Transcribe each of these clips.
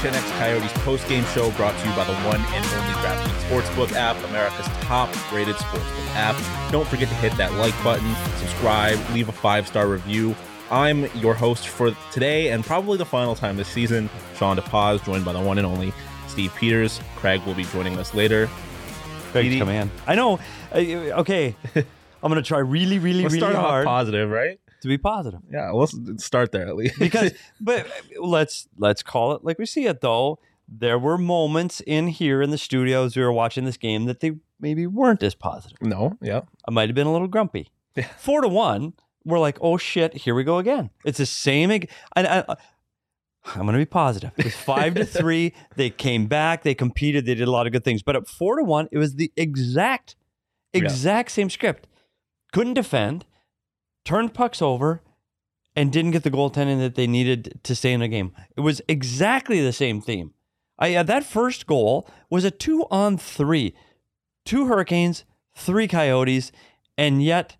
10X Coyotes post-game show brought to you by the one and only DraftKings Sportsbook app, America's top-rated sportsbook app. Don't forget to hit that like button, subscribe, leave a five-star review. I'm your host for today and probably the final time this season, Sean DePaz, joined by the one and only Steve Peters. Craig will be joining us later. Craig's command. I know. Okay. I'm going to try really, really, Let's really start hard. Off positive, right? To be positive. Yeah, let's start there at least. Because, but let's let's call it like we see it though. There were moments in here in the studios we were watching this game that they maybe weren't as positive. no, yeah, I might have been a little grumpy. Yeah. Four to one, we're like, oh shit, here we go again. It's the same. ag- And I, uh, I'm going to be positive. It was five to three. They came back. They competed. They did a lot of good things. But at four to one, it was the exact, Yeah. exact same script. Couldn't defend, turned pucks over, and didn't get the goaltending that they needed to stay in the game. It was exactly the same theme. I, uh, that first goal was a two on three, two Hurricanes, three Coyotes, and yet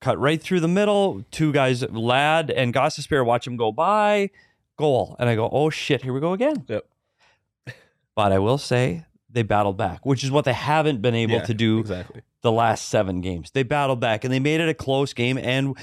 cut right through the middle. Two guys, Ladd and Gostisbehere, watch him go by, goal. And I go, oh shit, here we go again. Yep. But I will say they battled back, which is what they haven't been able Yeah, to do exactly. The last seven games. They battled back and they made it a close game. And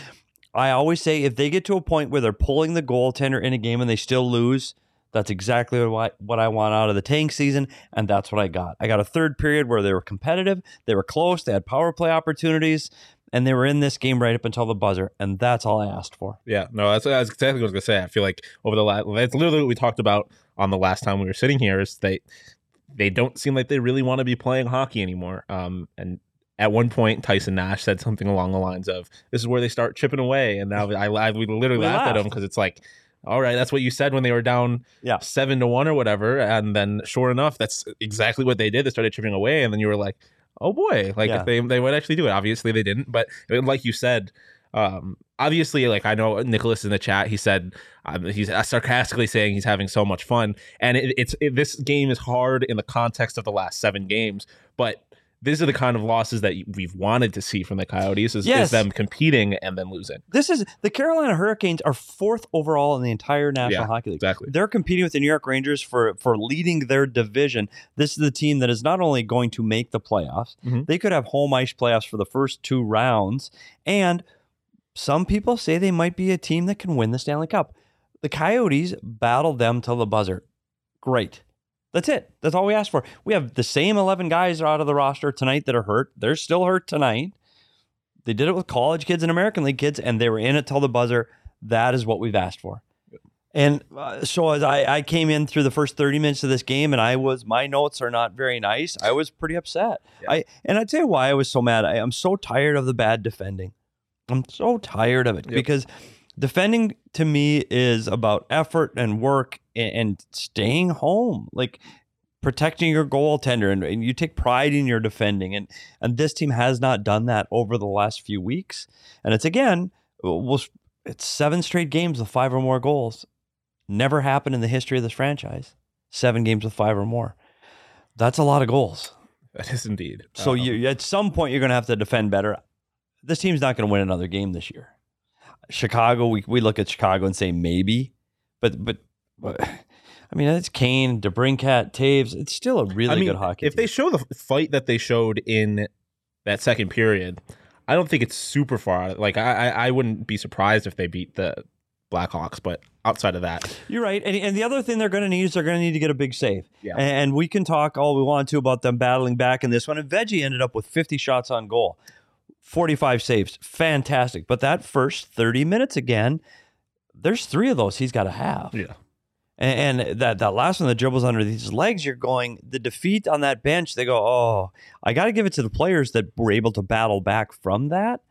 I always say if they get to a point where they're pulling the goaltender in a game and they still lose, that's exactly what what I want out of the tank season, and that's what I got. I got a third period where they were competitive, they were close, they had power play opportunities, and they were in this game right up until the buzzer, and that's all I asked for. Yeah, no, that's, that's exactly what I was gonna say. I feel like over the last, that's literally what we talked about on the last time we were sitting here. Is they they don't seem like they really want to be playing hockey anymore. Um, and at one point, Tyson Nash said something along the lines of, "This is where they start chipping away." And now I, I we literally We laughed at him because it's like. All right, that's what you said when they were down Yeah. seven to one or whatever, and then sure enough, that's exactly what they did. They started chipping away, and then you were like, "Oh boy!" Like Yeah. if they they would actually do it. Obviously, they didn't, but like you said, um, obviously, like I know Nicholas in the chat, he said um, he's sarcastically saying he's having so much fun, and it, it's it, this game is hard in the context of the last seven games, but these are the kind of losses that we've wanted to see from the Coyotes is, Yes. is them competing and then losing. This is the Carolina Hurricanes are fourth overall in the entire National Yeah, Hockey League. exactly. They're competing with the New York Rangers for for leading their division. This is the team that is not only going to make the playoffs, Mhm. they could have home ice playoffs for the first two rounds. And some people say they might be a team that can win the Stanley Cup. The Coyotes battled them till the buzzer. Great. That's it. That's all we asked for. We have the same 11 guys are out of the roster tonight that are hurt. They're still hurt tonight. They did it with college kids and American League kids, and they were in it till the buzzer. That is what we've asked for. And uh, so as I, I came in through the first 30 minutes of this game, and I was my notes are not very nice. I was pretty upset. I and I'd tell you why I was so mad. I, I'm so tired of the bad defending. I'm so tired of it Yep. because defending to me is about effort and work and, and staying home. Like protecting your goaltender and, and you take pride in your defending and and this team has not done that over the last few weeks. And it's again was it's seven straight games with five or more goals. Never happened in the history of this franchise. Seven games with five or more. That's a lot of goals. That is indeed. so Um, you at some point you're going to have to defend better. This team's not going to win another game this year chicago we, we look at chicago and say maybe but but, but I mean, it's Kane, DeBrincat, Toews. It's still a really I mean, good hockey. if they show the fight that they showed in that second period, I don't think it's super far. out. Like I, I I wouldn't be surprised if they beat the Blackhawks, but outside of that, You're right. And, and the other thing they're going to need is they're going to need to get a big save. Yeah. And we can talk all we want to about them battling back in this one. And Veggie ended up with 50 shots on goal, 45 saves. Fantastic. But that first 30 minutes again, there's three of those he's got to have. yeah, And, and that, that last one that dribbles under his legs, you're going, the defeat on that bench, they go, oh, I got to give it to the players that were able to battle back from that.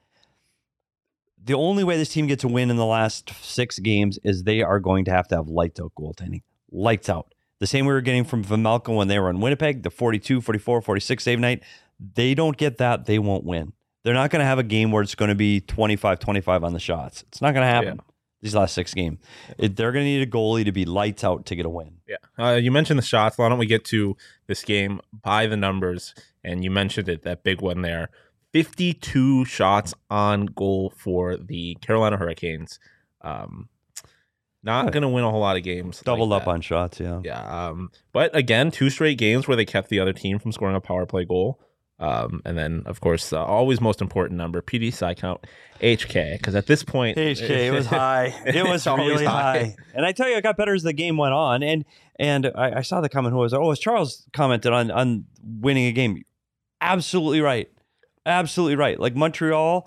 The only way this team gets a win in the last six games is they are going to have to have lights out goaltending. Lights out. The same we were getting from Vejmelka when they were in Winnipeg, the 42, 44, 46 save night. They don't get that, they won't win. They're not going to have a game where it's going to be 25 25 on the shots. It's not going to happen Yeah. these last six games. It, they're going to need a goalie to be lights out to get a win. yeah. Uh, you mentioned the shots. Why don't we get to this game by the numbers? And you mentioned it, that big one there. 52 shots on goal for the Carolina Hurricanes. Um, not going to win a whole lot of games. like Doubled up on shots, yeah. Yeah. Um, but again, two straight games where they kept the other team from scoring a power play goal. Um, and then, of course, uh, always most important number, PD side count, HK. Because at this point, HK, it was high. It was really high. high. And I tell you, it got better as the game went on. And and I, I saw the comment who was, oh, as Charles commented on on winning a game. Absolutely right. Absolutely right. Like Montreal,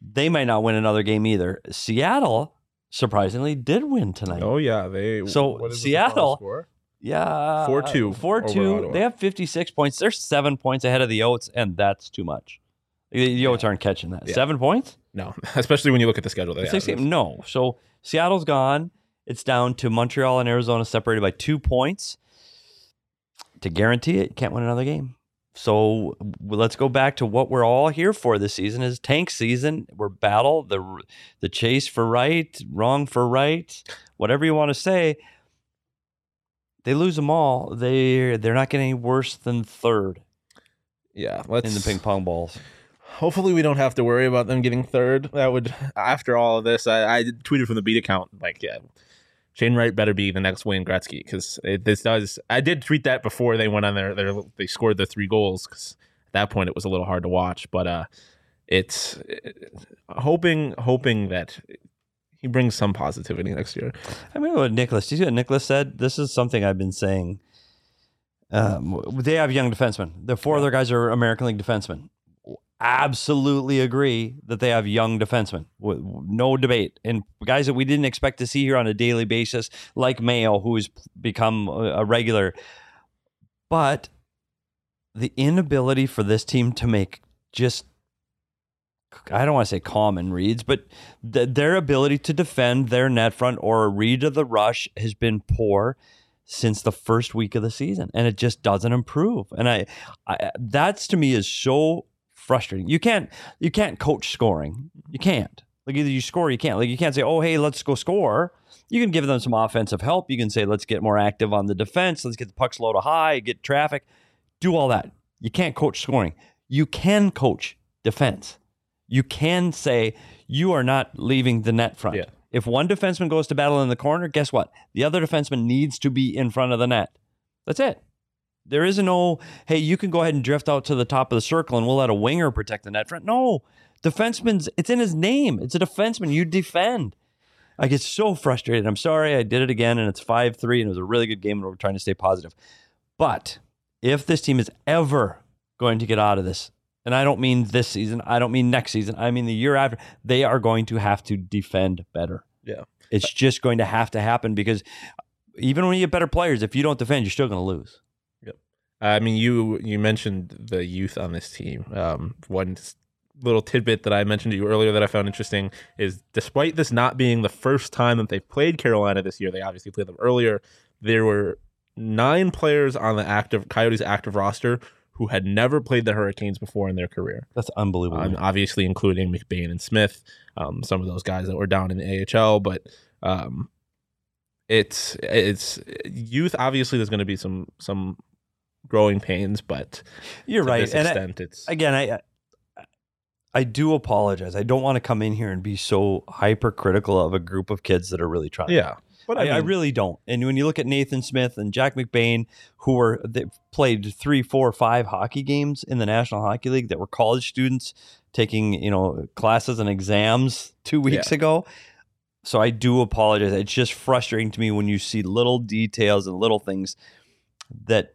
they might not win another game either. Seattle, surprisingly, did win tonight. Oh, yeah. They So, what is the Seattle- Yeah. 4-2 4 2. Ottawa. They have 56 points. They're seven points ahead of the Oats, and that's too much. The the Oats aren't catching that. Yeah. Seven points? No, especially when you look at the schedule. They Six have. No. So Seattle's gone. It's down to Montreal and Arizona separated by two points. To guarantee it, you can't win another game. So let's go back to what we're all here for this season is tank season. We're battle, the the chase for right, wrong for right, whatever you want to say. They lose them all. They they're not getting any worse than third Yeah, let's in the ping pong balls. Hopefully, we don't have to worry about them getting third. That would, after all of this, I, I tweeted from the beat account like, yeah, Shane Wright better be the next Wayne Gretzky because this does. I did tweet that before they went on their, their they scored the three goals because at that point it was a little hard to watch. But uh, it's uh, hoping hoping that he brings some positivity next year. I remember what Nicholas. Do you see what Nicholas said? This is something I've been saying. Um, they have young defensemen. The four other guys are American League defensemen. Absolutely agree that they have young defensemen. No debate. And guys that we didn't expect to see here on a daily basis, like Mayo, who has become a regular. But the inability for this team to make just I don't want to say common reads, but th- their ability to defend their net front or a read of the rush has been poor since the first week of the season, and it just doesn't improve. And I, I that's to me is so frustrating. You can't you can't coach scoring. You can't. Like either you score, or you can't. Like you can't say, "Oh, hey, let's go score." You can give them some offensive help. You can say, "Let's get more active on the defense. Let's get the pucks low to high, get traffic, do all that." You can't coach scoring. You can coach defense you can say you are not leaving the net front. Yeah. If one defenseman goes to battle in the corner, guess what? The other defenseman needs to be in front of the net. That's it. There is no, hey, you can go ahead and drift out to the top of the circle and we'll let a winger protect the net front. No, defenseman's, it's in his name. It's a defenseman. You defend. I get so frustrated. I'm sorry I did it again and it's 5 3 and it was a really good game and we're trying to stay positive. But if this team is ever going to get out of this, and I don't mean this season, I don't mean next season, I mean the year after, they are going to have to defend better. Yeah. It's just going to have to happen because even when you get better players, if you don't defend, you're still going to lose. Yep. I mean, you you mentioned the youth on this team. Um, one little tidbit that I mentioned to you earlier that I found interesting is, despite this not being the first time that they've played Carolina this year, they obviously played them earlier. There were nine players on the active Coyotes active roster who had never played the Hurricanes before in their career. That's unbelievable. Um, obviously, including McBain and Smith, um, some of those guys that were down in the AHL. But um, it's it's youth. Obviously, there's going to be some some growing pains, but you're right. And I- extent, it's again, I I do apologize. I don't want to come in here and be so hypercritical of a group of kids that are really trying. yeah. But I, I, I really don't. And when you look at Nathan Smith and Jack McBain, who were they played three, four, five hockey games in the National Hockey League that were college students taking you know classes and exams two weeks Yeah. ago. So I do apologize. It's just frustrating to me when you see little details and little things that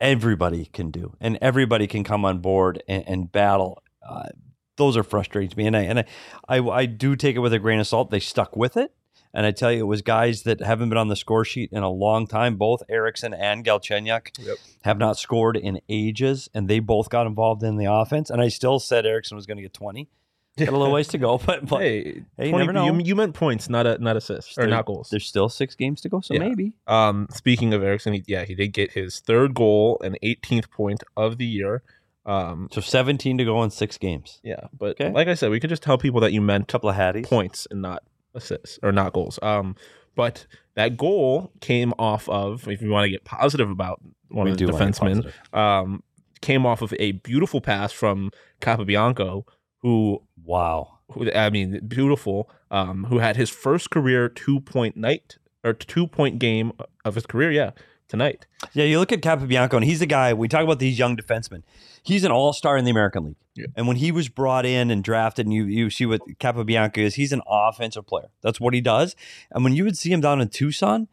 everybody can do and everybody can come on board and, and battle. Uh, those are frustrating to me, and I and I, I I do take it with a grain of salt. They stuck with it. And I tell you, it was guys that haven't been on the score sheet in a long time. Both Eriksson and Galchenyuk Yep. have not scored in ages, and they both got involved in the offense. And I still said Eriksson was going to get 20. Got a little ways to go, but, but hey, hey, you never know. You, you meant points, not a not assists or not goals. there's still six games to go, so Yeah. maybe. Um, speaking of Eriksson, he, yeah, he did get his third goal and 18th point of the year. Um, So 17 to go in six games. yeah, but Okay. like I said, we could just tell people that you meant a couple of hatties. points and not assists or not goals. Um, but that goal came off of, if you want to get positive about one We of the do wanna get defensemen, um, came off of a beautiful pass from Capobianco, who, Wow. who I mean, beautiful, um, who had his first career two point night or two point game of his career, yeah, tonight. Yeah, you look at Capobianco, and he's the guy. We talk about these young defensemen. He's an all-star in the American League. Yeah. And when he was brought in and drafted, and you you see what Capobianco is, he's an offensive player. That's what he does. And when you would see him down in Tucson,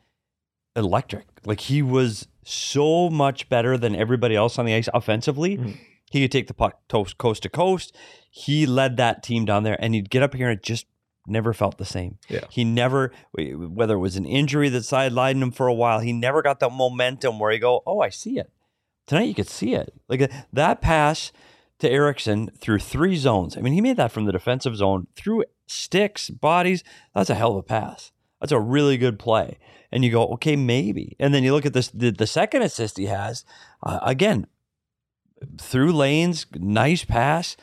electric. Like he was so much better than everybody else on the ice offensively. Mhm. He could take the puck toast, coast to coast. He led that team down there, and he'd get up here and it just never felt the same. Yeah. He never, whether it was an injury that sidelined him for a while, he never got that momentum where he go, oh, I see it. Tonight you could see it. Like uh, that pass to Eriksson through three zones. I mean, he made that from the defensive zone through sticks, bodies. That's a hell of a pass. That's a really good play. And you go, okay, maybe. And then you look at this the, the second assist he has. Uh, again, through lanes, nice pass,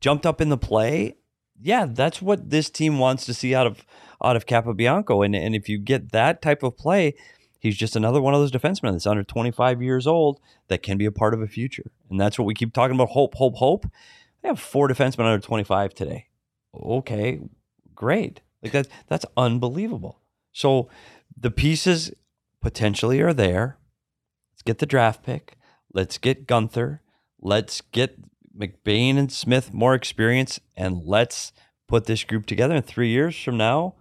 jumped up in the play. Yeah, that's what this team wants to see out of out of Capobianco. And and if you get that type of play, he's just another one of those defensemen that's under 25 years old that can be a part of a future. And that's what we keep talking about hope, hope, hope. They have four defensemen under 25 today. Okay, great. Like that that's unbelievable. So the pieces potentially are there. Let's get the draft pick. Let's get Guenther. Let's get McBain and Smith more experience, and let's put this group together. In three years from now,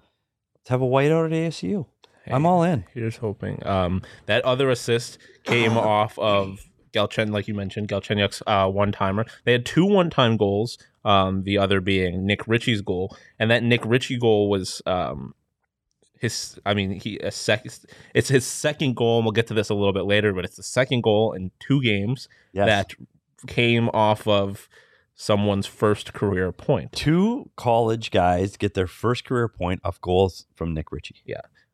let's have a whiteout at ASU. I'm all in. Here's hoping. Um, that other assist came off of Galchen, like you mentioned, Galchenyuk's uh, one timer. They had two one time goals. Um, the other being Nick Ritchie's goal, and that Nick Ritchie goal was um, his. I mean, he a sec. It's his second goal. And we'll get to this a little bit later, but it's the second goal in two games Yes. that came off of someone's first career point. Two college guys get their first career point off goals from Nick Ritchie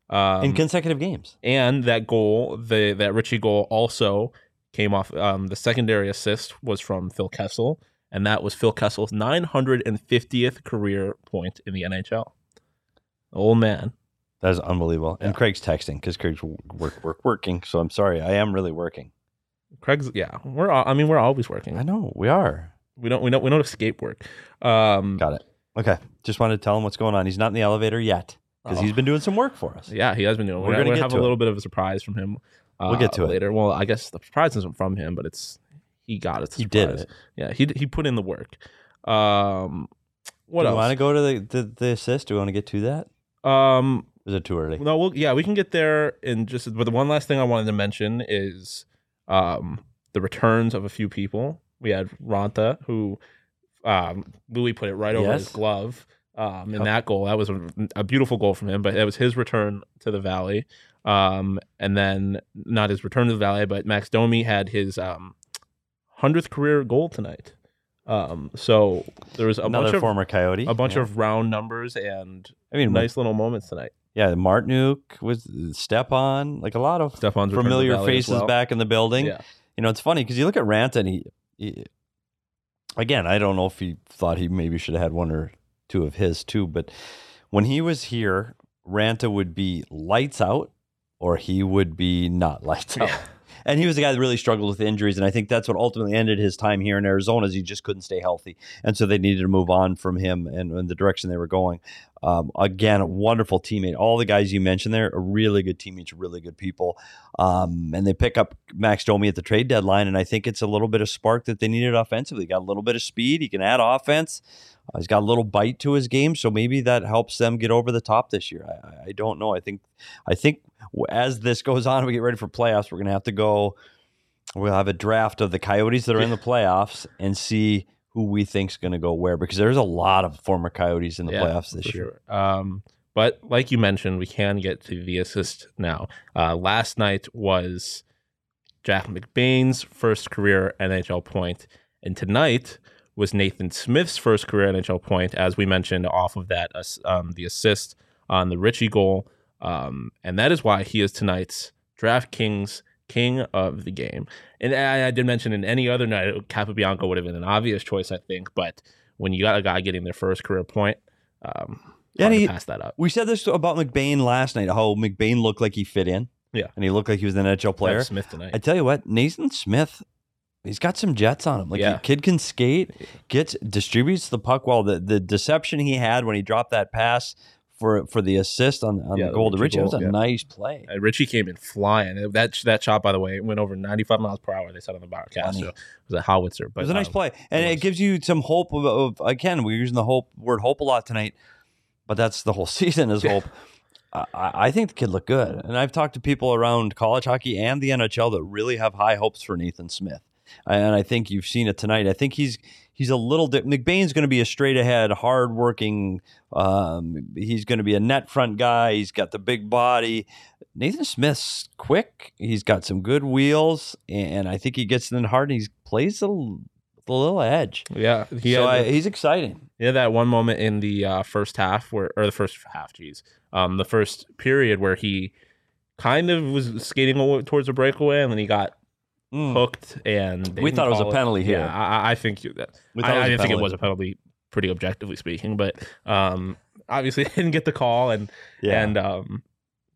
Um, in consecutive games. and that goal, the that Ritchie goal also came off. Um, the secondary assist was from Phil Kessel, and that was Phil Kessel's 950th career point in the NHL. Old man. That is unbelievable. And Craig's texting because Craig's work, work, working. So I'm sorry. I am really working. Craig's yeah. We're al- I mean we're always working. I know we are. We don't we don't we don't escape work. Um, Got it. Okay. Just wanted to tell him what's going on. He's not in the elevator yet because Oh. he's been doing some work for us. yeah, he has been doing. We're We're, gonna gonna have a it. little bit of a surprise from him. Uh, We'll get to it. later. Well, I guess the surprise isn't from him, but it's he got it. He did it. Yeah, he he put in the work. Um, what Do you want to go to the, the, the assist? Do we want to get to that? Um, is it too early? no, we'll, yeah, we can get there in just. But the one last thing I wanted to mention is um, the returns of a few people. We had Raanta, who um, Loui put it right over his glove um, in that goal. That was a, a beautiful goal from him, but it was his return to the Valley. Um, and then not his return to the Valley, but Max Domi had his um, 100th career goal tonight. Um, so there was a Another bunch of former Coyote. a bunch Yeah. of round numbers and I mean, nice little moments tonight. yeah, Martinook was step on, like a lot of return familiar faces well. back in the building. Yeah. You know, it's funny because you look at Raanta and he, he, again, I don't know if he thought he maybe should have had one or two of his too, but when he was here, Raanta would be lights out or he would be not lights out. Yeah. And he was the guy that really struggled with injuries. And I think that's what ultimately ended his time here in Arizona is he just couldn't stay healthy. And so they needed to move on from him and, and the direction they were going. Um, again, a wonderful teammate. All the guys you mentioned there are really good teammates, really good people. Um, and they pick up Max Domi at the trade deadline, and I think it's a little bit of spark that they needed offensively. Got a little bit of speed. He can add offense. Uh, he's got a little bite to his game, so maybe that helps them get over the top this year. I, I- don't know. I think I think as this goes on, we get ready for playoffs. We're going to have to go. We'll have a draft of the Coyotes that are in the playoffs and see who we think's going to go where because there's a lot of former Coyotes in the Yeah, playoffs this year. sure. Um, but like you mentioned, we can get to the assist now. Uh, last night was Jack McBain's first career NHL point, and tonight was Nathan Smith's first career NHL point, as we mentioned, off of that um, the assist on the Ritchie goal, um, and that is why he is tonight's DraftKings king of the game. And I, I did mention in any other night, Capobianco would have been an obvious choice, I think, but when you got a guy getting their first career point, um, and he- pass that up. We said this about McBain last night, how McBain looked like he fit in. Yeah. And he looked like he was an NHL player. Travis Smith tonight. I tell you what, Nathan Smith, he's got some jets on him. Like Yeah. the kid can skate, gets distributes the puck well. The the deception he had when he dropped that pass for for the assist on, on Yeah, the goal to Ritchie Ritchie, that was a yeah. nice play. Uh, Ritchie came in flying. That that shot, by the way, went over 95 miles per hour. They said on the broadcast. So it was a howitzer. But it was a nice um, play, and it it, gives you some hope of, of again. We're using the hope word hope a lot tonight, but that's the whole season is hope. I, I think the kid looked good, and I've talked to people around college hockey and the NHL that really have high hopes for Nathan Smith, and I think you've seen it tonight. I think he's he's a little. Di- McBain's going to be a straight ahead, hard working. Um, he's going to be a net front guy. He's got the big body. Nathan Smith's quick. He's got some good wheels, and I think he gets in hard. And he plays the, a little edge. Yeah, he so I, he's exciting. Yeah, that one moment in the uh, first half where, or the first half, geez, um, the first period where he kind of was skating towards a breakaway and then he got Mm. hooked and We thought it was a penalty here. Yeah, I, I think you- that. We I, was didn't think it was a penalty, pretty objectively speaking, but um, obviously didn't get the call and Yeah. and um,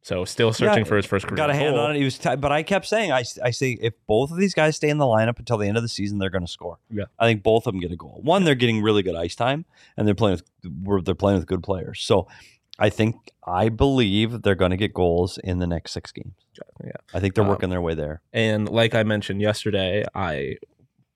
so still searching Yeah, for his first career. got a hand goal. on it. He was, t- but I kept saying, I, I say, if both of these guys stay in the lineup until the end of the season, they're going to score. Yeah. I think both of them get a goal. One, they're getting really good ice time, and they're playing with they're playing with good players. So, I think I believe they're going to get goals in the next six games. Yeah. I think they're Um, working their way there. And like I mentioned yesterday, I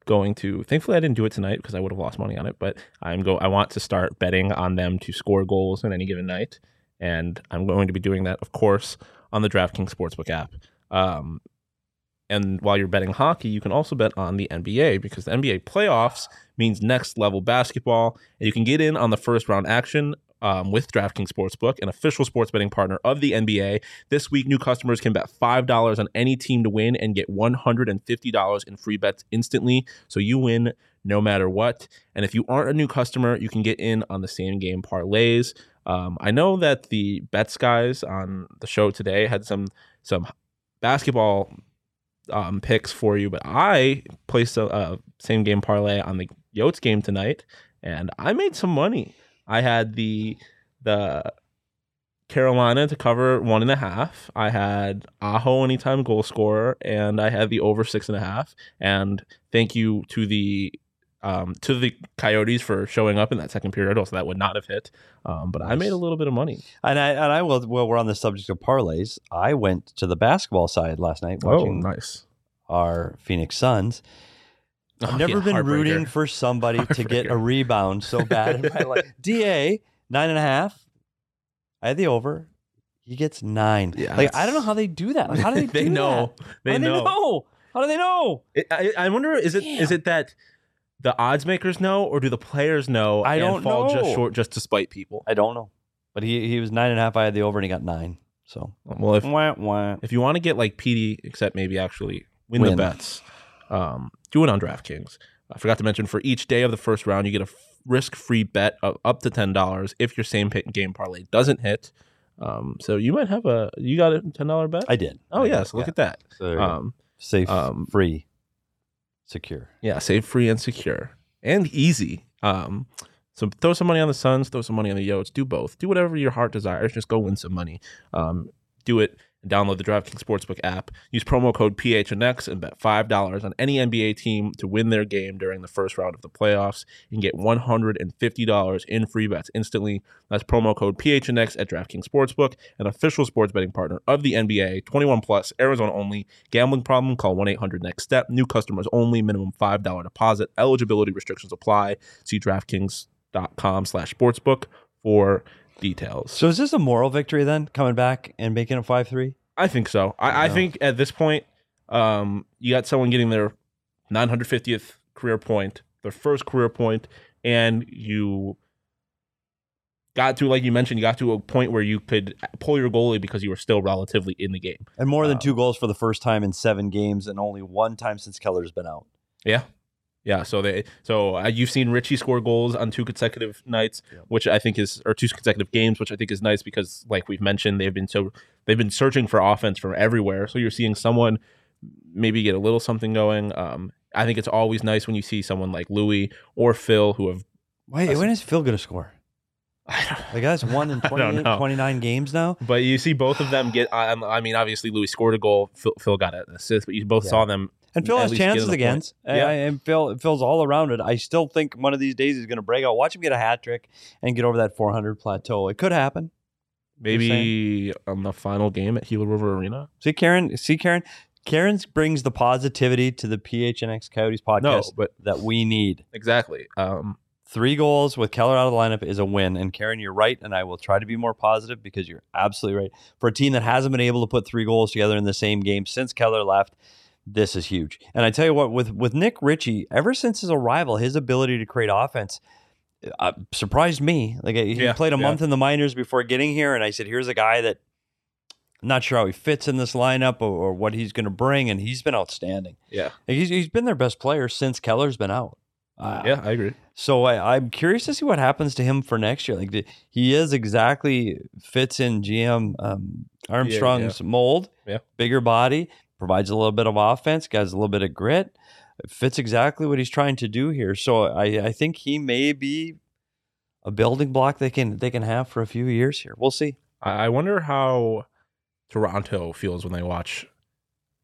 going to thankfully I didn't do it tonight because I would have lost money on it, but I'm go I want to start betting on them to score goals in any given night. And I'm going to be doing that, of course, on the DraftKings Sportsbook app. Um, and while you're betting hockey, you can also bet on the NBA because the NBA playoffs means next level basketball. And you can get in on the first round action um, with DraftKings Sportsbook, an official sports betting partner of the NBA. This week, new customers can bet $5 on any team to win and get $150 in free bets instantly. So you win no matter what. And if you aren't a new customer, you can get in on the same game parlays. Um, I know that the bets guys on the show today had some some basketball um, picks for you, but I placed a, a same game parlay on the Yotes game tonight, and I made some money. I had the the Carolina to cover one and a half. I had Aho anytime goal scorer, and I had the over six and a half. And thank you to the um, to the Coyotes for showing up in that second period. Also, that would not have hit. Um, but I made a little bit of money. And I and I will. Well, we're on the subject of parlays. I went to the basketball side last night Oh, watching nice. our Phoenix Suns. I've Oh, never yeah, been rooting for somebody to get a rebound so bad in my life. Da nine and a half. I had the over. He gets nine. Yeah, like I don't know how they do that. Like, how do they? they do know. that? They how know. they know? How do they know? It, I, I wonder is it is Damn. it that the odds makers know or do the players know I don't fall just short just to spite people? I don't know. But he he was nine and a half. I had the over, and he got nine. So Well, if wah, wah. if you want to get like PD, except maybe actually win, Win. the bets, um, do it on DraftKings. I forgot to mention for each day of the first round, you get a f- risk-free bet of up to ten dollars if your same game parlay doesn't hit. Um, so you might have a you got a ten dollar bet. I did. oh I yeah, did, so look at that. So there you go. Um, safe, um, free, secure. Yeah, safe, free, and secure, and easy. Um, so throw some money on the Suns, throw some money on the Yotes. Do both. Do whatever your heart desires. Just go win some money. Um, do it download the DraftKings Sportsbook app. Use promo code PHNX and bet $5 on any NBA team to win their game during the first round of the playoffs and get $150 in free bets instantly. That's promo code PHNX at DraftKings Sportsbook, an official sports betting partner of the NBA. 21 plus, Arizona only. Gambling problem? Call 1-800-NEXT-STEP. New customers only. Minimum $5 deposit. Eligibility restrictions apply. See DraftKings.com slash sportsbook for details. So is this a moral victory then, coming back and making it five three? I think so. I, I Yeah. think at this point, um, you got someone getting their 950th career point, their first career point, and you got to, like you mentioned, you got to a point where you could pull your goalie because you were still relatively in the game. And more than Um, two goals for the first time in seven games, and only one time since Keller's been out. Yeah. Yeah, so they so uh, you've seen Ritchie score goals on two consecutive nights, which I think is or two consecutive games, which I think is nice because like we've mentioned, they've been so they've been searching for offense from everywhere. So you're seeing someone maybe get a little something going. Um, I think it's always nice when you see someone like Loui or Phil who have Wait, That's- when is Phil going to score? The guy's won in I don't 28, know. 29 games now. but you see both of them get I, I mean obviously Loui scored a goal, Phil, Phil got an assist, but you both Yeah. saw them And Phil has chances to the point. against. Yeah. And Phil Phil's all around it. I still think one of these days he's going to break out. Watch him get a hat trick and get over that 400 plateau. It could happen. maybe on the final game at Gila River Arena. See, Karen. See, Karen. Karen brings the positivity to the PHNX Coyotes podcast No, but that we need. exactly. Um, Three goals with Keller out of the lineup is a win. And Karen, you're right. And I will try to be more positive because you're absolutely right. For a team that hasn't been able to put three goals together in the same game since Keller left, this is huge. And I tell you what, with with Nick Ritchie, ever since his arrival, his ability to create offense uh, surprised me. Like he Yeah, played a yeah. month in the minors before getting here, and I said, "Here's a guy that." I'm not sure how he fits in this lineup or, or what he's going to bring, and he's been outstanding. yeah, Like, he's, he's been their best player since Keller's been out. Uh, yeah, I agree. so I, I'm curious to see what happens to him for next year. Like the, he is exactly fits in GM um, Armstrong's mold. Yeah. bigger body, provides a little bit of offense, got a little bit of grit. Fits exactly what he's trying to do here. So I, I think he may be a building block they can they can have for a few years here. We'll see. I I wonder how Toronto feels when they watch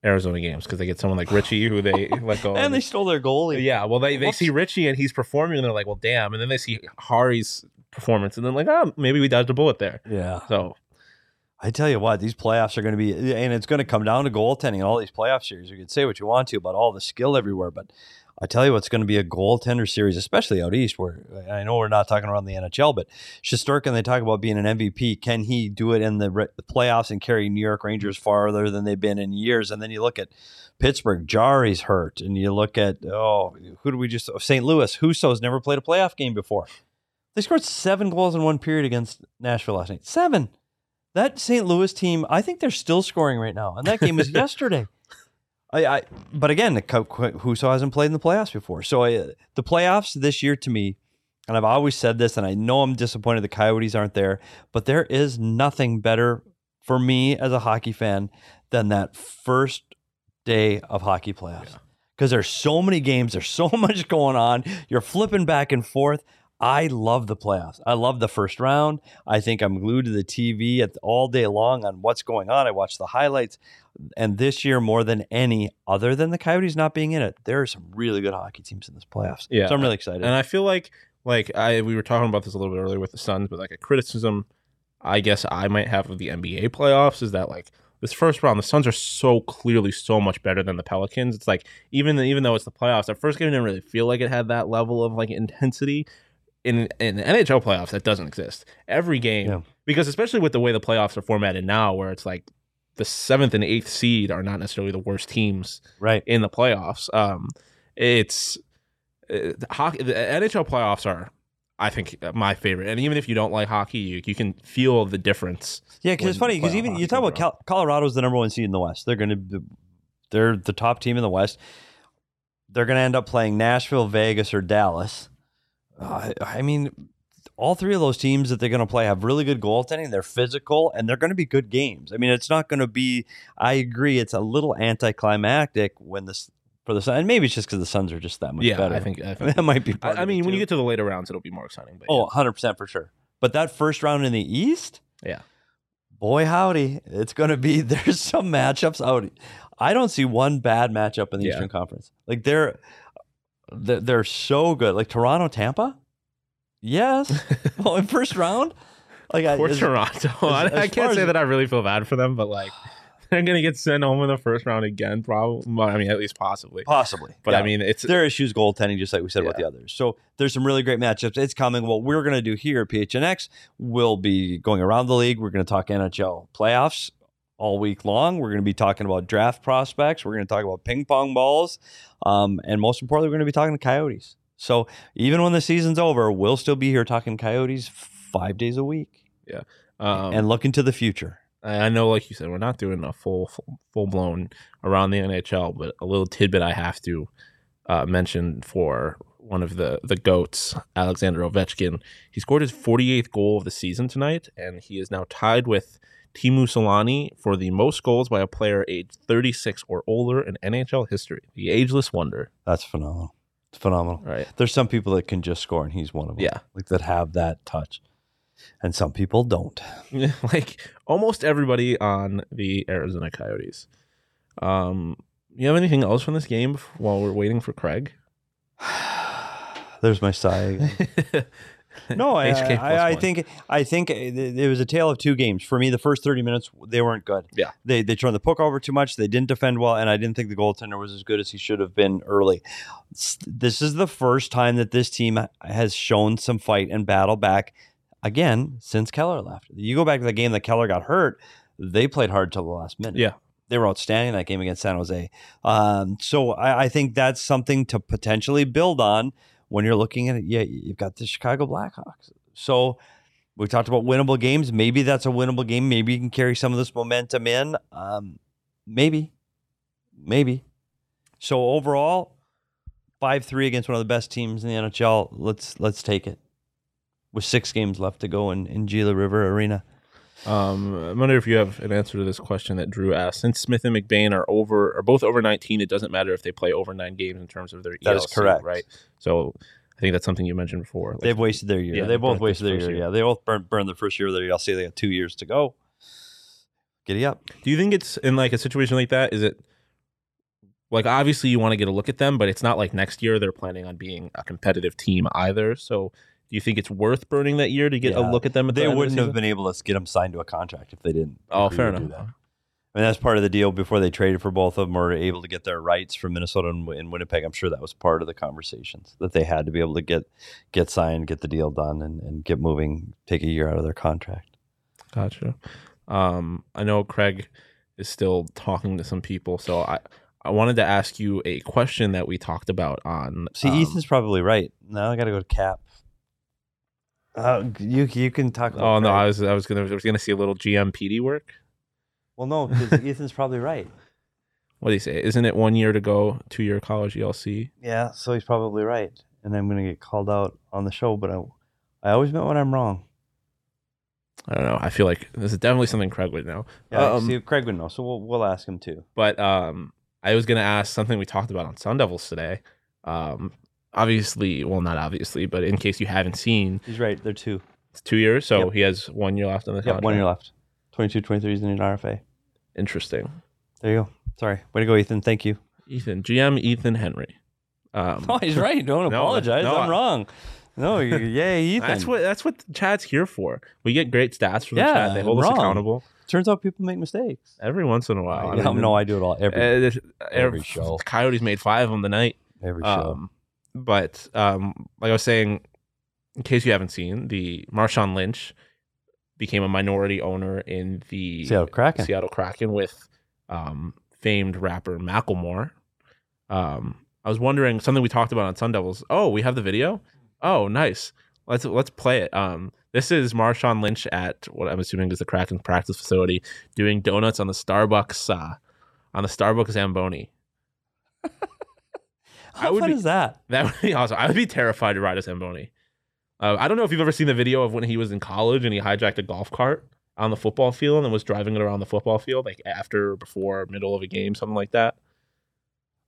Arizona games because they get someone like Ritchie who they let go. And they stole their goalie. yeah, well, they, they Whoops. see Ritchie and he's performing and they're like, well, damn. And then they see Hari's performance and then like, oh, maybe we dodged a bullet there. yeah. So I tell you what, these playoffs are going to be, and it's going to come down to goaltending in all these playoff series. You can say what you want to about all the skill everywhere, but I tell you what's going to be a goaltender series, especially out east, where I know we're not talking around the NHL, but Shesterkin, they talk about being an MVP. Can he do it in the, re- the playoffs and carry New York Rangers farther than they've been in years? And then you look at Pittsburgh, Jarry's hurt, and you look at oh, who do we just oh, St. Louis? Husso's never played a playoff game before. They scored seven goals in one period against Nashville last night. Seven. That St. Louis team, I think they're still scoring right now, and that game was yesterday. I, I, but again, the Co- Co- Husso hasn't played in the playoffs before, so I, the playoffs this year to me, and I've always said this, and I know I'm disappointed the Coyotes aren't there, but there is nothing better for me as a hockey fan than that first day of hockey playoffs because there's so many games, there's so much going on. You're flipping back and forth. I love the playoffs. I love the first round. I think I'm glued to the TV at, all day long on what's going on. I watch the highlights. And this year, more than any, other than the Coyotes not being in it, there are some really good hockey teams in this playoffs. Yeah. So I'm really excited. And I feel like like I we were talking about this a little bit earlier with the Suns, but like a criticism I guess I might have of the NBA playoffs is that like this first round, the Suns are so clearly so much better than the Pelicans. It's like even even though it's the playoffs, that first game didn't really feel like it had that level of like intensity. In in the NHL playoffs, that doesn't exist. Every game, Yeah. because especially with the way the playoffs are formatted now, where it's like the seventh and eighth seed are not necessarily the worst teams right. in the playoffs. Um, it's uh, the hockey. The NHL playoffs are, I think, my favorite. And even if you don't like hockey, you, you can feel the difference. Yeah, because it's funny because even you talk about. Cal- Colorado's the number one seed in the West. They're going to they're the top team in the West. They're going to end up playing Nashville, Vegas, or Dallas. Uh, I mean, all three of those teams that they're going to play have really good goaltending. They're physical and they're going to be good games. I mean, it's not going to be. I agree. It's a little anticlimactic when this for the Sun, and maybe it's just because the Suns are just that much Yeah, better. I think. I, think that might be. I, I mean, when you get to the later rounds, it'll be more exciting. But Oh, 100% for sure. But that first round in the East? Yeah. boy howdy, it's going to be there's some matchups out. I don't see one bad matchup in the Yeah. Eastern Conference. Like they're they're, they're so good. Like Toronto, Tampa. Yes. well, in first round. Like I, Poor is- Toronto. as- I, as I can't say as- that I really feel bad for them, but like they're gonna get sent home in the first round again, probably. Well, I mean, at least possibly. possibly. But I mean, it's their issues goaltending, just like we said about the others. So there's some really great matchups. It's coming. What we're going to do here at PHNX, we'll be going around the league. We're going to talk NHL playoffs all week long. We're going to be talking about draft prospects. We're going to talk about ping pong balls. Um, and most importantly, we're going to be talking to Coyotes. So even when the season's over, we'll still be here talking Coyotes five days a week Yeah. um, and looking to the future. I I know, like you said, we're not doing a full full, full blown around the NHL, but a little tidbit I have to uh, mention for one of the the goats, Alexander Ovechkin. He scored his 48th goal of the season tonight, and he is now tied with Teemu Selanne for the most goals by a player aged 36 or older in NHL history. The ageless wonder. That's phenomenal. It's phenomenal. Right. There's some people that can just score, and he's one of them. Yeah. Like that have that touch. And some people don't. like almost everybody on the Arizona Coyotes. Um, you have anything else from this game while we're waiting for Craig? There's my sigh. No, I, I, I think I think it was a tale of two games for me. The first thirty minutes they weren't good. Yeah. they they turned the puck over too much. They didn't defend well, and I didn't think the goaltender was as good as he should have been early. This is the first time that this team has shown some fight and battle back again since Keller left. You go back to the game that Keller got hurt. They played hard till the last minute. Yeah. They were outstanding that game against San Jose. Um, so I, I think that's something to potentially build on when you're looking at it. Yeah, you've got the Chicago Blackhawks. So we talked about winnable games. Maybe that's a winnable game. Maybe you can carry some of this momentum in. Um, maybe, maybe. So overall, five three against one of the best teams in the NHL. Let's let's take it. With six games left to go in in Gila River Arena. Um, I wonder if you have an answer to this question that Drew asked. Since Smith and McBain are over, are both over 19, it doesn't matter if they play over nine games in terms of their That is ELC, correct. right? So I think that's something you mentioned before. Like, They've wasted their year. yeah, they both wasted their year. year. Yeah, they both burned, burned the first year of their ELC. They got two years to go. Giddy up. Do you think it's in like a situation like that? Is it like obviously you want to get a look at them, but it's not like next year they're planning on being a competitive team either. So do you think it's worth burning that year to get Yeah. a look at them? At They the wouldn't have been able to get them signed to a contract if they didn't. Oh, fair enough. that. I mean, that's part of the deal before they traded for both of them or able to get their rights from Minnesota and, and Winnipeg. I'm sure that was part of the conversations that they had to be able to get get signed, get the deal done, and, and get moving, take a year out of their contract. Gotcha. Um, I know Craig is still talking to some people, so I I wanted to ask you a question that we talked about on. See, um, Ethan's probably right. Now I got to go to Cap. Uh, you you can talk. About Oh no, Craig. I was I was gonna I was gonna see a little GMPD work. well, no, because Ethan's probably right. What do you say? Isn't it one year to go, two year college ELC? Yeah, so he's probably right, and I'm gonna get called out on the show. But I, I always admit when I'm wrong. I don't know. I feel like this is definitely something Craig would know. Yeah, Um, see, Craig would know, so we'll we'll ask him too. But um, I was gonna ask something we talked about on Sun Devils today. Um, obviously, well, not obviously, but in case you haven't seen, He's right. They're two. it's two years, so Yep. he has one year left on the Yeah, contract. one year left. 22, 23 is in an RFA. Interesting. There you go. Sorry. Way to go, Ethan. Thank you. Ethan, GM Ethan Henry. Um, Oh, he's right. Don't No, apologize. no, I'm I- wrong. No, you- yay, Ethan. That's what that's what Chad's here for. We get great stats from the Yeah, chat. They hold us wrong. accountable Turns out people make mistakes. every once in a while. I Yeah, mean, no, I do it all every uh, this- every show. Coyotes made five of them tonight. every show. Um, but um, like I was saying, in case you haven't seen, the Marshawn Lynch became a minority owner in the Seattle Kraken. Seattle Kraken with um, famed rapper Macklemore. Um, I was wondering something we talked about on Sun Devils. Oh, we have the video. Oh, nice. Let's let's play it. Um, this is Marshawn Lynch at what I'm assuming is the Kraken practice facility doing donuts on the Starbucks uh, on the Starbucks Zamboni. How I would fun be- is that? That would be awesome. I would be terrified to ride a Zamboni. Uh, I don't know if you've ever seen the video of when he was in college and he hijacked a golf cart on the football field and was driving it around the football field, like after, before, middle of a game, something like that.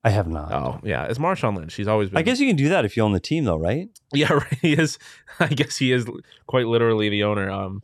I have not. Oh, yeah. It's Marshawn Lynch. He's always been. I guess you can do that if you own the team, though, right? Yeah, right. He is. I guess he is quite literally the owner. Um,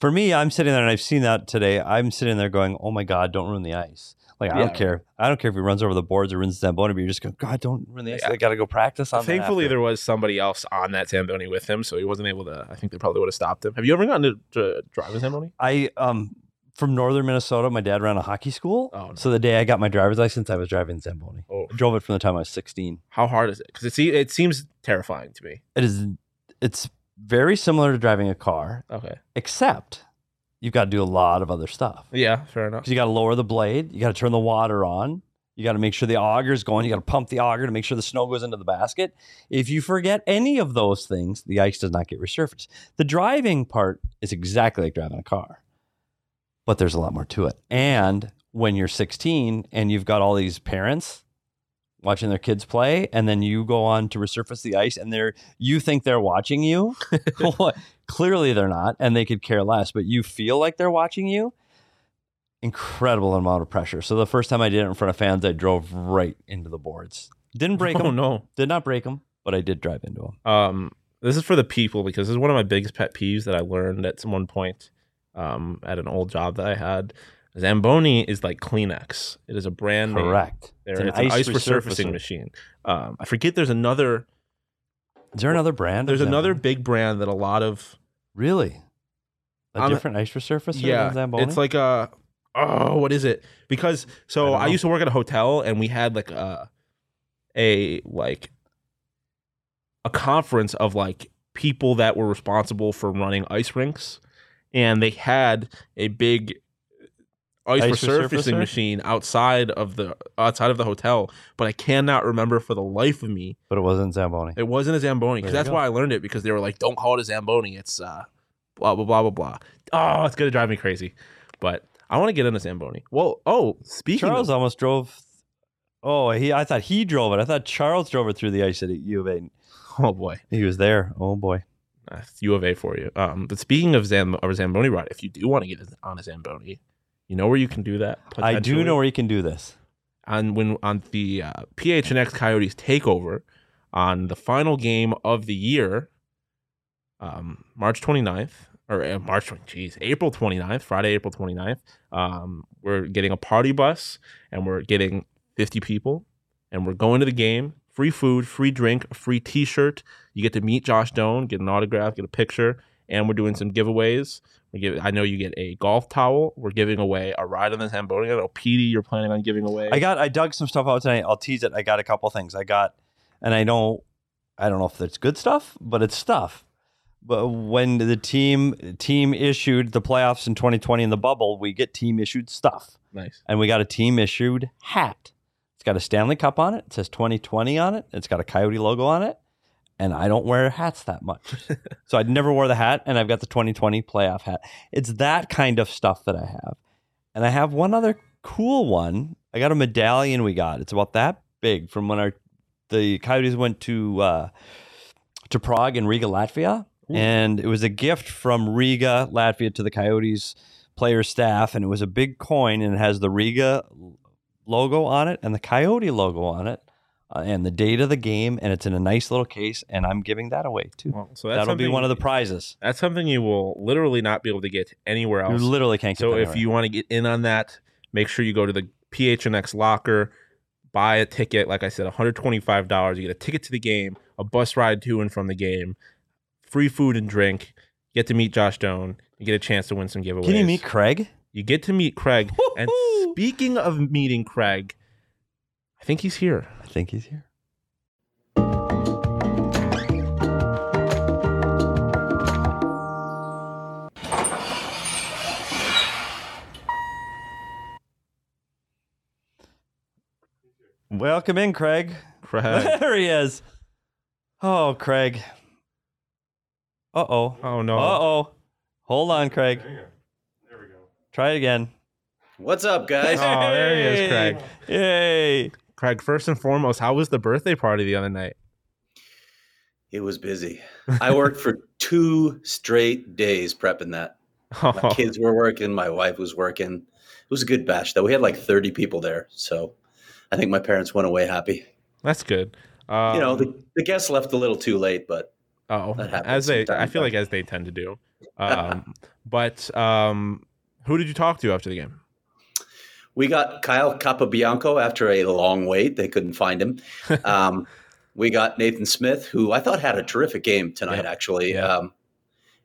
For me, I'm sitting there and I've seen that today. I'm sitting there going, "Oh my god, don't ruin the ice." Like I Yeah. don't care. I don't care if he runs over the boards or runs the Zamboni, but you're just going, "God, don't ruin the ice." Yeah. I got to go practice on that Thankfully, after." there was somebody else on that Zamboni with him, so he wasn't able to. I think they probably would have stopped him. Have you ever gotten to, to drive a Zamboni? I um from northern Minnesota. My dad ran a hockey school, Oh, no. so the day I got my driver's license, I was driving Zamboni. Oh, I drove it from the time I was 16. how hard is it? Because it, it seems terrifying to me. It is. It's very similar to driving a car, Okay. except you've got to do a lot of other stuff. Yeah, fair enough. You got to lower the blade, you got to turn the water on, you got to make sure the auger's going, you got to pump the auger to make sure the snow goes into the basket. If you forget any of those things, the ice does not get resurfaced. The driving part is exactly like driving a car, but there's a lot more to it. And when you're 16 and you've got all these parents watching their kids play, and then you go on to resurface the ice, and they're you think they're watching you. Clearly they're not, and they could care less, but you feel like they're watching you. Incredible amount of pressure. So the first time I did it in front of fans, I drove right into the boards. Didn't break oh them. no. Did not break them, but I did drive into them. Um, this is for the people because this is one of my biggest pet peeves that I learned at some one point um, at an old job that I had. Zamboni is like Kleenex. It is a brand. Correct. There, It's it's an an, ice ice resurfacing machine. Um, I forget. There's another. Is there another brand? There's another big brand that a lot of Really? A different ice surface yeah. than Zamboni? It's like a oh, what is it? Because so I I, don't know. used to work at a hotel and we had like a a like a conference of like people that were responsible for running ice rinks, and they had a big ice, Ice resurfacing resurfacer? machine outside of the outside of the hotel. But I cannot remember for the life of me. but it wasn't Zamboni. It wasn't a Zamboni because that's go. why I learned it because they were like, "Don't call it a Zamboni. It's uh, blah blah blah blah blah." Oh, it's gonna drive me crazy. But I want to get in a Zamboni. Well, oh, speaking Charles of, almost drove. Oh, he! I thought he drove it. I thought Charles drove it through the ice at U of A. oh boy, He was there. Oh boy. that's U of A for you. Um, but speaking of Zam or Zamboni ride, if you do want to get on a Zamboni, you know where you can do that. I do know where you can do this. on when on the uh, PHNX Coyotes takeover on the final game of the year, um, March 29th or uh, March 20, geez, April 29th, Friday, April 29th. Um, we're getting a party bus and we're getting 50 people and we're going to the game. Free food, free drink, free T-shirt. You get to meet Josh Doan, get an autograph, get a picture, and we're doing some giveaways. We give, I know you get a golf towel. We're giving away a ride on the Zamboni. I know Petey, you're planning on giving away. I got. I dug some stuff out tonight. I'll tease it. I got a couple things. I got, and I don't. I don't know if it's good stuff, but it's stuff. But when the team team issued the playoffs in 2020 in the bubble, we get team issued stuff, nice. and we got a team issued hat. It's got a Stanley Cup on it. It says 2020 on it. It's got a Coyote logo on it. And I don't wear hats that much. so I never wore the hat, and I've got the 2020 playoff hat. It's that kind of stuff that I have. And I have one other cool one. I got a medallion we got. It's about that big from when our the Coyotes went to uh, to Prague and Riga, Latvia. And it was a gift from Riga, Latvia to the Coyotes player staff. And it was a big coin and it has the Riga logo on it and the Coyote logo on it. Uh, and the date of the game, and it's in a nice little case, and I'm giving that away too. Well, so that's That'll be one of the prizes. That's something you will literally not be able to get anywhere else. You literally can't get so if you want to get in on that, make sure you go to the PHNX locker, buy a ticket. Like I said, $125. You get a ticket to the game, a bus ride to and from the game, free food and drink. Get to meet Josh Doan. You get a chance to win some giveaways. Can you meet Craig? You get to meet Craig. and speaking of meeting Craig, I think he's here. I think he's here. Welcome in, Craig. Craig. There he is. Oh, Craig. Uh oh. Oh no. Uh oh. Hold on, Craig. There we go. Try it again. What's up, guys? Oh, there he is, Craig. Yay. Craig, first and foremost, how was the birthday party the other night? It was busy. I worked for two straight days prepping that. My Oh, kids were working, my wife was working. It was a good batch, though. We had like 30 people there. So I think my parents went away happy. that's good. Um, you know, the, the guests left a little too late, but Oh, as they, I feel like as they tend to do. Um, but um, who did you talk to after the game? We got Kyle Capobianco after a long wait. They couldn't find him. Um, we got Nathan Smith, who I thought had a terrific game tonight, Yep. actually. Yeah. Um,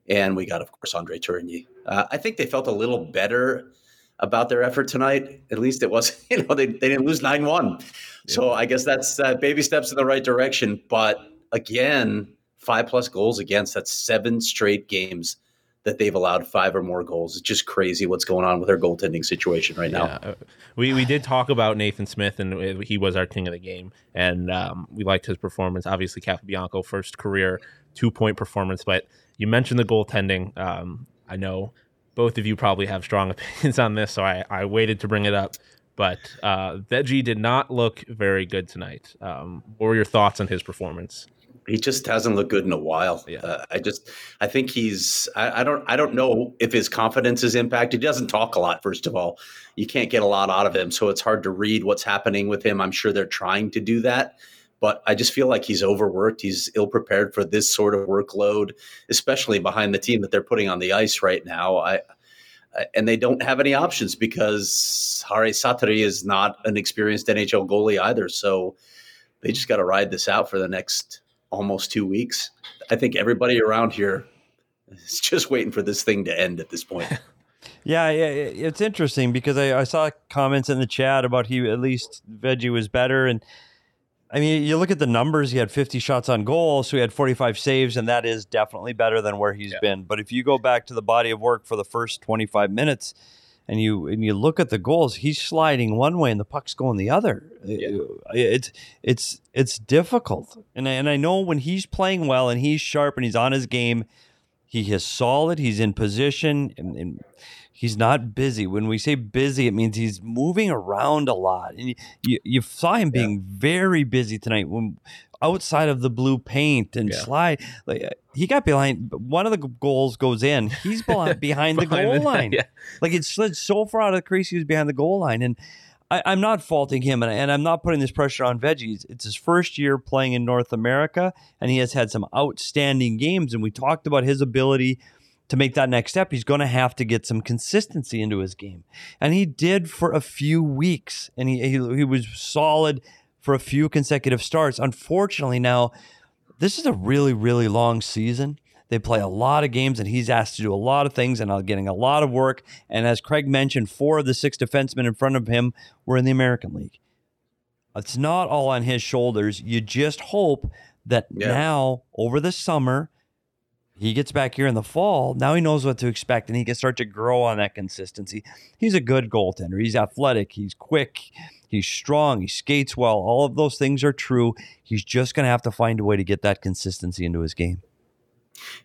and we got, of course, Andre Tourigny. Uh, I think they felt a little better about their effort tonight. At least it was, you know, they, they didn't lose 9 1. So I guess that's uh, baby steps in the right direction. But again, five plus goals against, that's seven straight games that they've allowed five or more goals. It's just crazy what's going on with their goaltending situation right now. Yeah, uh, we we did talk about Nathan Smith, and uh, he was our king of the game, and um, we liked his performance. Obviously, Capobianco, first career two point performance, but you mentioned the goaltending. Um, I know both of you probably have strong opinions on this, so I, I waited to bring it up. But uh, Veggie did not look very good tonight. Um, what were your thoughts on his performance? He just hasn't looked good in a while. Yeah. Uh, I just, I think he's, I, I don't, I don't know if his confidence is impacted. He doesn't talk a lot. First of all, you can't get a lot out of him, so it's hard to read what's happening with him. I'm sure they're trying to do that, but I just feel like he's overworked. He's ill prepared for this sort of workload, especially behind the team that they're putting on the ice right now. I, and they don't have any options because Harri Säteri is not an experienced NHL goalie either. So they just got to ride this out for the next almost two weeks. I think everybody around here is just waiting for this thing to end at this point. Yeah, it's interesting because I, I saw comments in the chat about he at least Veggie was better, and I mean you look at the numbers. He had 50 shots on goal, so he had 45 saves, and that is definitely better than where he's Yeah. been. But if you go back to the body of work for the first 25 minutes, and you and you look at the goals, he's sliding one way and the puck's going the other. Uh, uh, it's it's it's difficult, and I, and I know when he's playing well and he's sharp and he's on his game, he is solid. He's in position, and, and he's not busy. When we say busy, it means he's moving around a lot. And you, you, you saw him being very busy tonight when outside of the blue paint and Yeah. slide. Like uh, he got behind. One of the goals goes in. He's behind, behind the goal line. yeah. Like it slid so far out of the crease, he was behind the goal line. And I, I'm not faulting him, and, and I'm not putting this pressure on Veggies. It's his first year playing in North America, and he has had some outstanding games. And we talked about his ability to make that next step. He's going to have to get some consistency into his game, and he did for a few weeks, and he he, he was solid for a few consecutive starts. Unfortunately, now this is a really really long season. They play a lot of games, and he's asked to do a lot of things and are getting a lot of work. And as Craig mentioned, four of the six defensemen in front of him were in the American League. It's not all on his shoulders. You just hope that Yeah. now, over the summer, he gets back here in the fall. Now he knows what to expect and he can start to grow on that consistency. He's a good goaltender. He's athletic. He's quick. He's strong. He skates well. All of those things are true. He's just going to have to find a way to get that consistency into his game.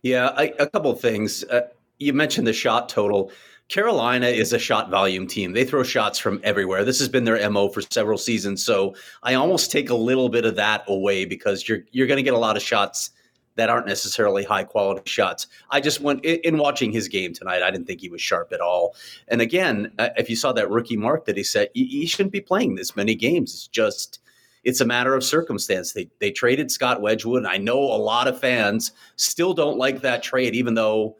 Yeah, I, a couple of things. Uh, you mentioned the shot total. Carolina is a shot volume team. They throw shots from everywhere. This has been their MO for several seasons. So I almost take a little bit of that away because you're you're going to get a lot of shots that aren't necessarily high quality shots. I just went in, in watching his game tonight. I didn't think he was sharp at all. And again, uh, if you saw that rookie mark that he set, he, he shouldn't be playing this many games. It's just it's a matter of circumstance. They they traded Scott Wedgewood. I know a lot of fans still don't like that trade, even though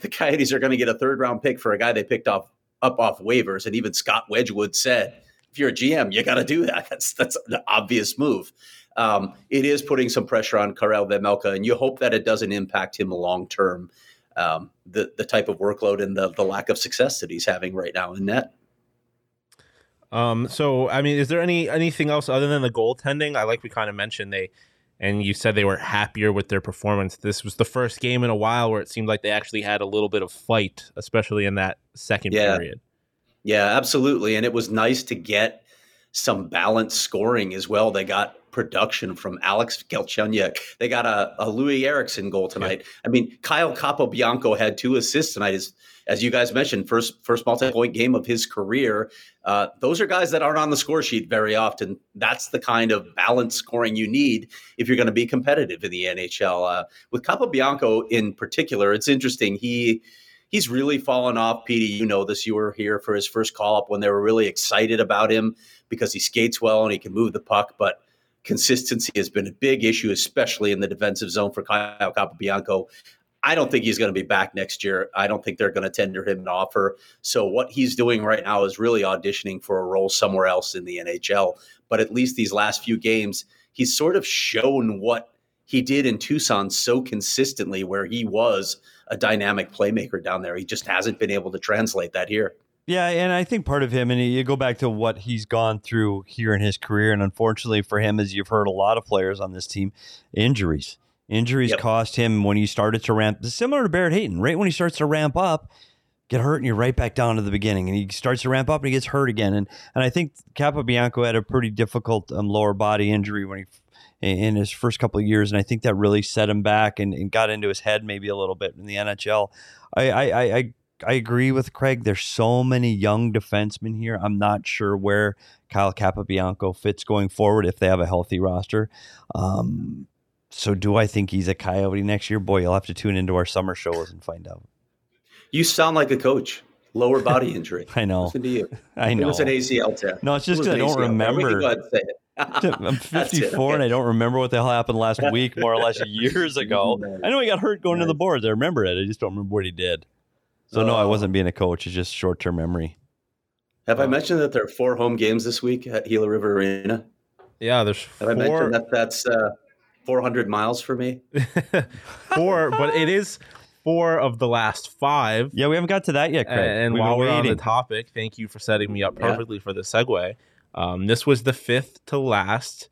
the Coyotes are going to get a third round pick for a guy they picked off up off waivers. And even Scott Wedgewood said, if you're a GM, you got to do that. That's that's an obvious move. Um, it is putting some pressure on Karel Vejmelka, and you hope that it doesn't impact him long term. Um, the the type of workload and the the lack of success that he's having right now in net. Um, so I mean, is there any anything else other than the goaltending? I like we kind of mentioned they, and you said they were happier with their performance. This was the first game in a while where it seemed like they actually had a little bit of fight, especially in that second Yeah. period. Yeah, absolutely. And it was nice to get some balanced scoring as well. They got production from Alex Galchenyuk. They got a, a Loui Eriksson goal tonight. I mean, Kyle Capobianco had two assists tonight. As, as you guys mentioned, first first multi point game of his career. Uh, those are guys that aren't on the score sheet very often. That's the kind of balanced scoring you need if you're going to be competitive in the NHL. Uh, with Capobianco in particular, it's interesting. He he's really fallen off. Petey, you know this. You were here for his first call up when they were really excited about him because he skates well and he can move the puck. But consistency has been a big issue, especially in the defensive zone for Kyle Capobianco. I don't think he's going to be back next year. I don't think they're going to tender him an offer. So what he's doing right now is really auditioning for a role somewhere else in the NHL. But at least these last few games, he's sort of shown what he did in Tucson so consistently, where he was a dynamic playmaker down there. He just hasn't been able to translate that here. Yeah, and I think part of him, and you go back to what he's gone through here in his career, and unfortunately for him, as you've heard a lot of players on this team, injuries. Injuries yep. cost him when he started to ramp. Similar to Barrett Hayton, right when he starts to ramp up, get hurt and you're right back down to the beginning, and he starts to ramp up and he gets hurt again. And and I think Capobianco had a pretty difficult um, lower body injury when he in his first couple of years, and I think that really set him back and, and got into his head maybe a little bit in the NHL. I I, I I agree with Craig. There's so many young defensemen here. I'm not sure where Kyle Capobianco fits going forward if they have a healthy roster. Um, so, do I think he's a Coyote next year? Boy, you'll have to tune into our summer shows and find out. You sound like a coach. Lower body injury. I know. Listen to you. I know. It was an ACL tear. No, it's just because I don't remember. I'm 54 and I don't remember what the hell happened last week, more or less years ago. I know he got hurt going to the boards. I remember it. I just don't remember what he did. So no, I oh. wasn't being a coach. It's just short term memory. Have I mentioned that there are four home games this week at Gila River Arena? Yeah, there's. Have four... I mentioned that that's uh, 400 miles for me? four, but it is four of the last five. Yeah, we haven't got to that yet, Craig. And We've while we're on the topic, thank you for setting me up perfectly yeah. for the segue. Um, this was the fifth to last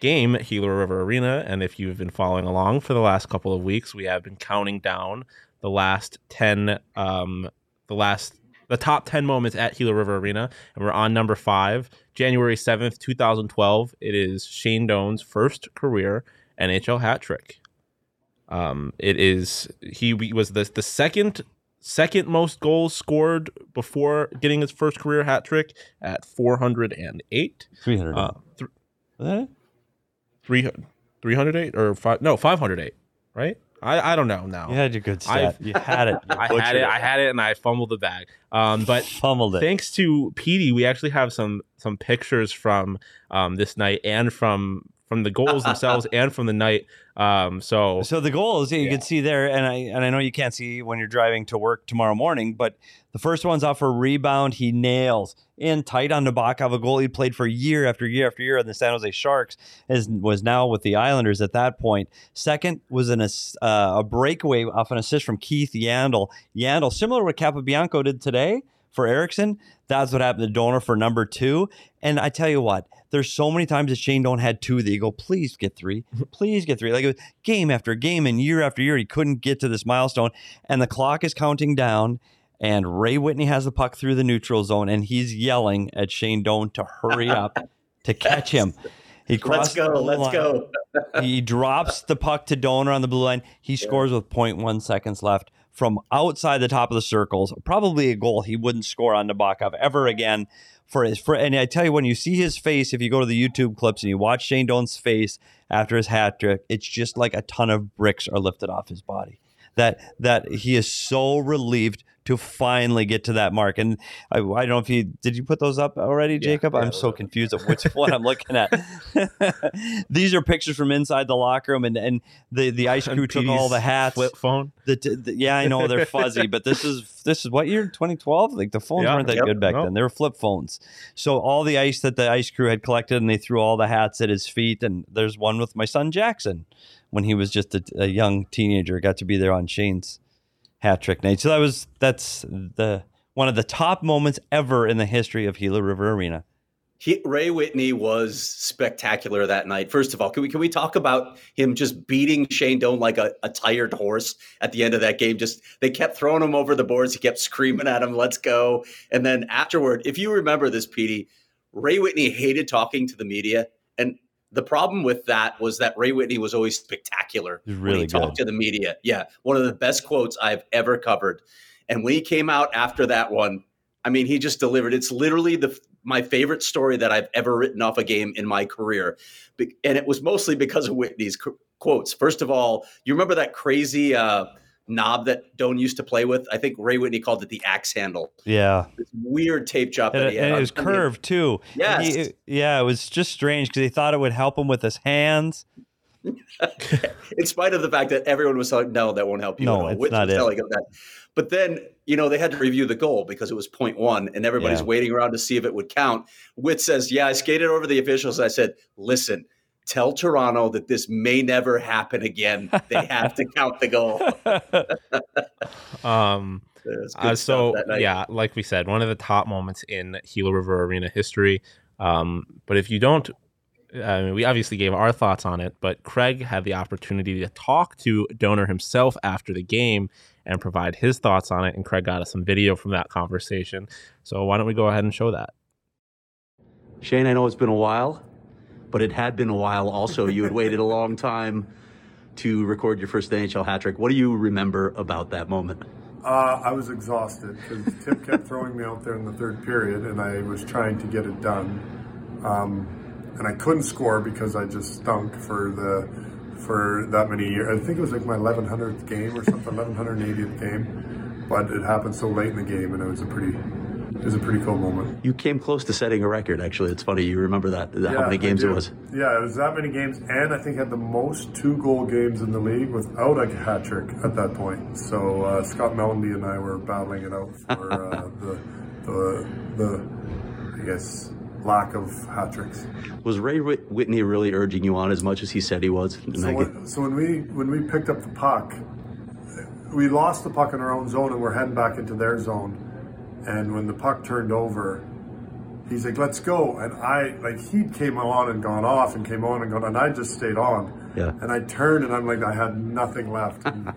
game at Gila River Arena, and if you've been following along for the last couple of weeks, we have been counting down the last 10 um the last the top 10 moments at Gila River Arena and we're on number 5 January 7th 2012 it is Shane Doan's first career NHL hat trick um it is he was the the second second most goals scored before getting his first career hat trick at 408 300 uh, th- 300 308 or five no 508 right I, I don't know now. You had your good stat. I've, you had it. You I had it, it. I had it, and I fumbled the bag. Um, but fumbled it. Thanks to Petey, we actually have some some pictures from um, this night and from from the goals themselves and from the night. Um, so so the goals you yeah. can see there, and I and I know you can't see when you're driving to work tomorrow morning, but the first one's off a rebound. He nails in tight on Nabokov, a goal he played for year after year after year on the San Jose Sharks, as was now with the Islanders at that point. Second was an, uh, a breakaway off an assist from Keith Yandle. Yandle, similar to what Capobianco did today for Eriksson. That's what happened to Doaner for number two. And I tell you what, there's so many times that Shane Doan had two that you go, please get three, please get three. Like it was game after game and year after year, he couldn't get to this milestone. And the clock is counting down. And Ray Whitney has the puck through the neutral zone, and he's yelling at Shane Doan to hurry up to catch him. He let's go, let's line. go. he drops the puck to Doaner on the blue line. He scores with 0.1 seconds left from outside the top of the circles. Probably a goal he wouldn't score on Nabokov ever again. For his, for, and I tell you, when you see his face, if you go to the YouTube clips and you watch Shane Doan's face after his hat trick, it's just like a ton of bricks are lifted off his body. That that he is so relieved to finally get to that mark. And I, I don't know if you did you put those up already, Jacob? Yeah, I'm so confused of which one I'm looking at. These are pictures from inside the locker room, and, and the, the ice crew took all the hats. Flip phone. The, the, yeah, I know they're fuzzy, but this is this is what year 2012. Like the phones yeah, weren't that yep, good back then; they were flip phones. So all the ice that the ice crew had collected, and they threw all the hats at his feet. And there's one with my son Jackson when he was just a, a young teenager. Got to be there on Shane's hat trick night. So that was that's the one of the top moments ever in the history of Gila River Arena. He, Ray Whitney was spectacular that night. First of all, can we can we talk about him just beating Shane Doan like a, a tired horse at the end of that game? Just they kept throwing him over the boards. He kept screaming at him, "Let's go!" And then afterward, if you remember this, Petey, Ray Whitney hated talking to the media, and the problem with that was that Ray Whitney was always spectacular really when he good. talked to the media. Yeah, one of the best quotes I've ever covered. And when he came out after that one, I mean, he just delivered. It's literally the my favorite story that I've ever written off a game in my career, and it was mostly because of Whitney's quotes. First of all, you remember that crazy. Uh, knob that Doan used to play with. I think Ray Whitney called it the axe handle. Yeah. This weird tape job And, that he had. it was curved too. Yes. he- yeah, it was just strange because he thought it would help him with his hands. in spite of the fact that everyone was like, no, that won't help you No, at all. it's Which not was it. telling him that. But then, you know, they had to review the goal because it was point one and everybody's Yeah. waiting around to see if it would count. Witt says, yeah, I skated over the officials. And I said, listen, tell Toronto that this may never happen again. They have to count the goal. Um, It's Uh, so yeah, like we said, one of the top moments in Gila River Arena history. Um, but if you don't, I mean, we obviously gave our thoughts on it, but Craig had the opportunity to talk to Doaner himself after the game and provide his thoughts on it. And Craig got us some video from that conversation. So why don't we go ahead and show that? Shane, I know it's been a while, but it had been a while also. You had waited a long time to record your first NHL hat trick. What do you remember about that moment? Uh, I was exhausted because Tip kept throwing me out there in the third period, and I was trying to get it done. Um, and I couldn't score because I just stunk for the for that many years. I think it was like my 1100th game or something, 1180th game. But it happened so late in the game, and it was a pretty it was a pretty cool moment. You came close to setting a record, actually. It's funny. You remember that, how Yeah, many games it was. Yeah, it was that many games, and I think had the most two goal games in the league without a hat trick at that point. So uh, Scott Mellanby and I were battling it out for uh, the, the the I guess lack of hat tricks. Was Ray Whitney really urging you on as much as he said he was? So when, so when we when we picked up the puck, we lost the puck in our own zone and we're heading back into their zone. And when the puck turned over, he's like, "Let's go!" And I like he came on and gone off and came on and gone, and I just stayed on. Yeah. And I turned and I'm like, I had nothing left. And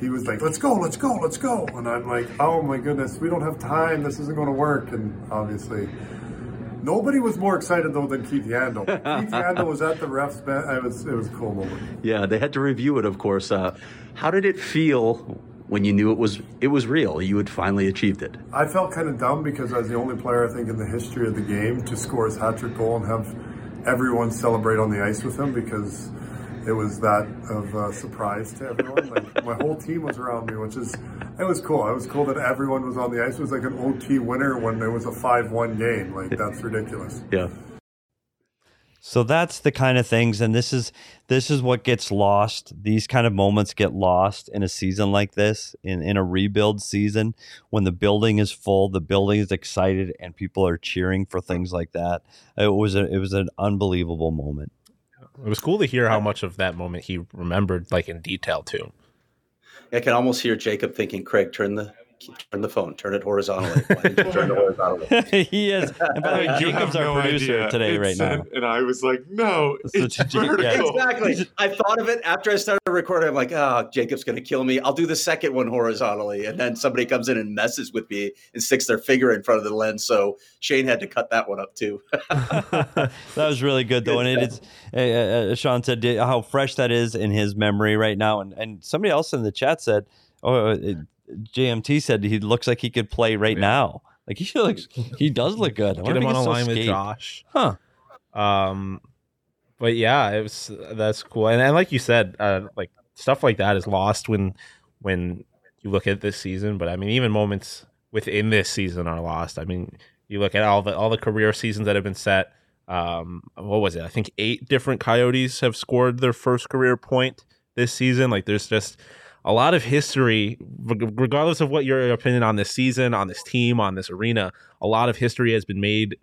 he was like, "Let's go! Let's go! Let's go!" And I'm like, "Oh my goodness, we don't have time. This isn't going to work." And obviously. Nobody was more excited though than Keith Yandle. Keith Yandle was at the refs bench. It was it was a cool moment. Yeah, they had to review it, of course. Uh, how did it feel when you knew it was it was real? You had finally achieved it. I felt kind of dumb because I was the only player I think in the history of the game to score his hat trick goal and have everyone celebrate on the ice with him because it was that of a surprise to everyone. Like my whole team was around me, which is it was cool. It was cool that everyone was on the ice. It was like an OT winner when it was a five-one game. Like that's ridiculous. Yeah. So that's the kind of things, and this is this is what gets lost. These kind of moments get lost in a season like this, in in a rebuild season, when the building is full, the building is excited, and people are cheering for things like that. It was a, it was an unbelievable moment. It was cool to hear how much of that moment he remembered, like in detail too. I can almost hear Jacob thinking, Craig, turn the turn the phone, turn it horizontally. Why didn't you turn it horizontally? he is. And by the way, You Jacob's have our no producer idea. today, It right said- now. And I was like, no, So it's J- yeah. vertical. Exactly. I thought of it after I started recording. I'm like, oh, Jacob's going to kill me. I'll do the second one horizontally. And then somebody comes in and messes with me and sticks their finger in front of the lens. So Shane had to cut that one up too. that was really good though, and it is. Uh, uh, Sean said how fresh that is in his memory right now, and and somebody else in the chat said, oh, uh, JMT said he looks like he could play right now. Like he looks, he does look good. I Get him on a line still with. Josh. Huh. Um, but yeah, it was that's cool, and, and like you said, uh, like stuff like that is lost when when you look at this season. But I mean, even moments within this season are lost. I mean, you look at all the all the career seasons that have been set. Um, what was it? I think eight different Coyotes have scored their first career point this season. Like, there's just a lot of history, regardless of what your opinion on this season, on this team, on this arena. A lot of history has been made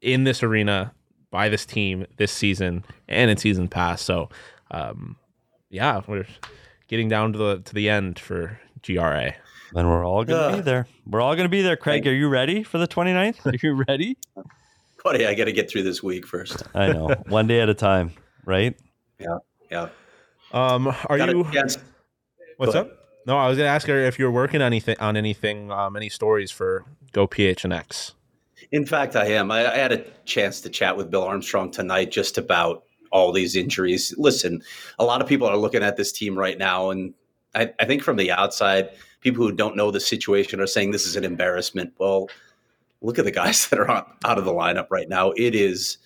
in this arena by this team this season and in season past. So, um, yeah, we're getting down to the to the end for GRA. Then we're all gonna be there. We're all gonna be there. Craig, are you ready for the 29th? Are you ready? Buddy, I got to get through this week first. I know, one day at a time, right? Yeah. Yeah. Um, are Got a you? chance- What's Go up? No, I was gonna ask her if you're working anything on anything, um, any stories for Go PHNX. In fact, I am. I, I had a chance to chat with Bill Armstrong tonight just about all these injuries. Listen, a lot of people are looking at this team right now, and I, I think from the outside, people who don't know the situation are saying this is an embarrassment. Well, look at the guys that are on, out of the lineup right now. It is,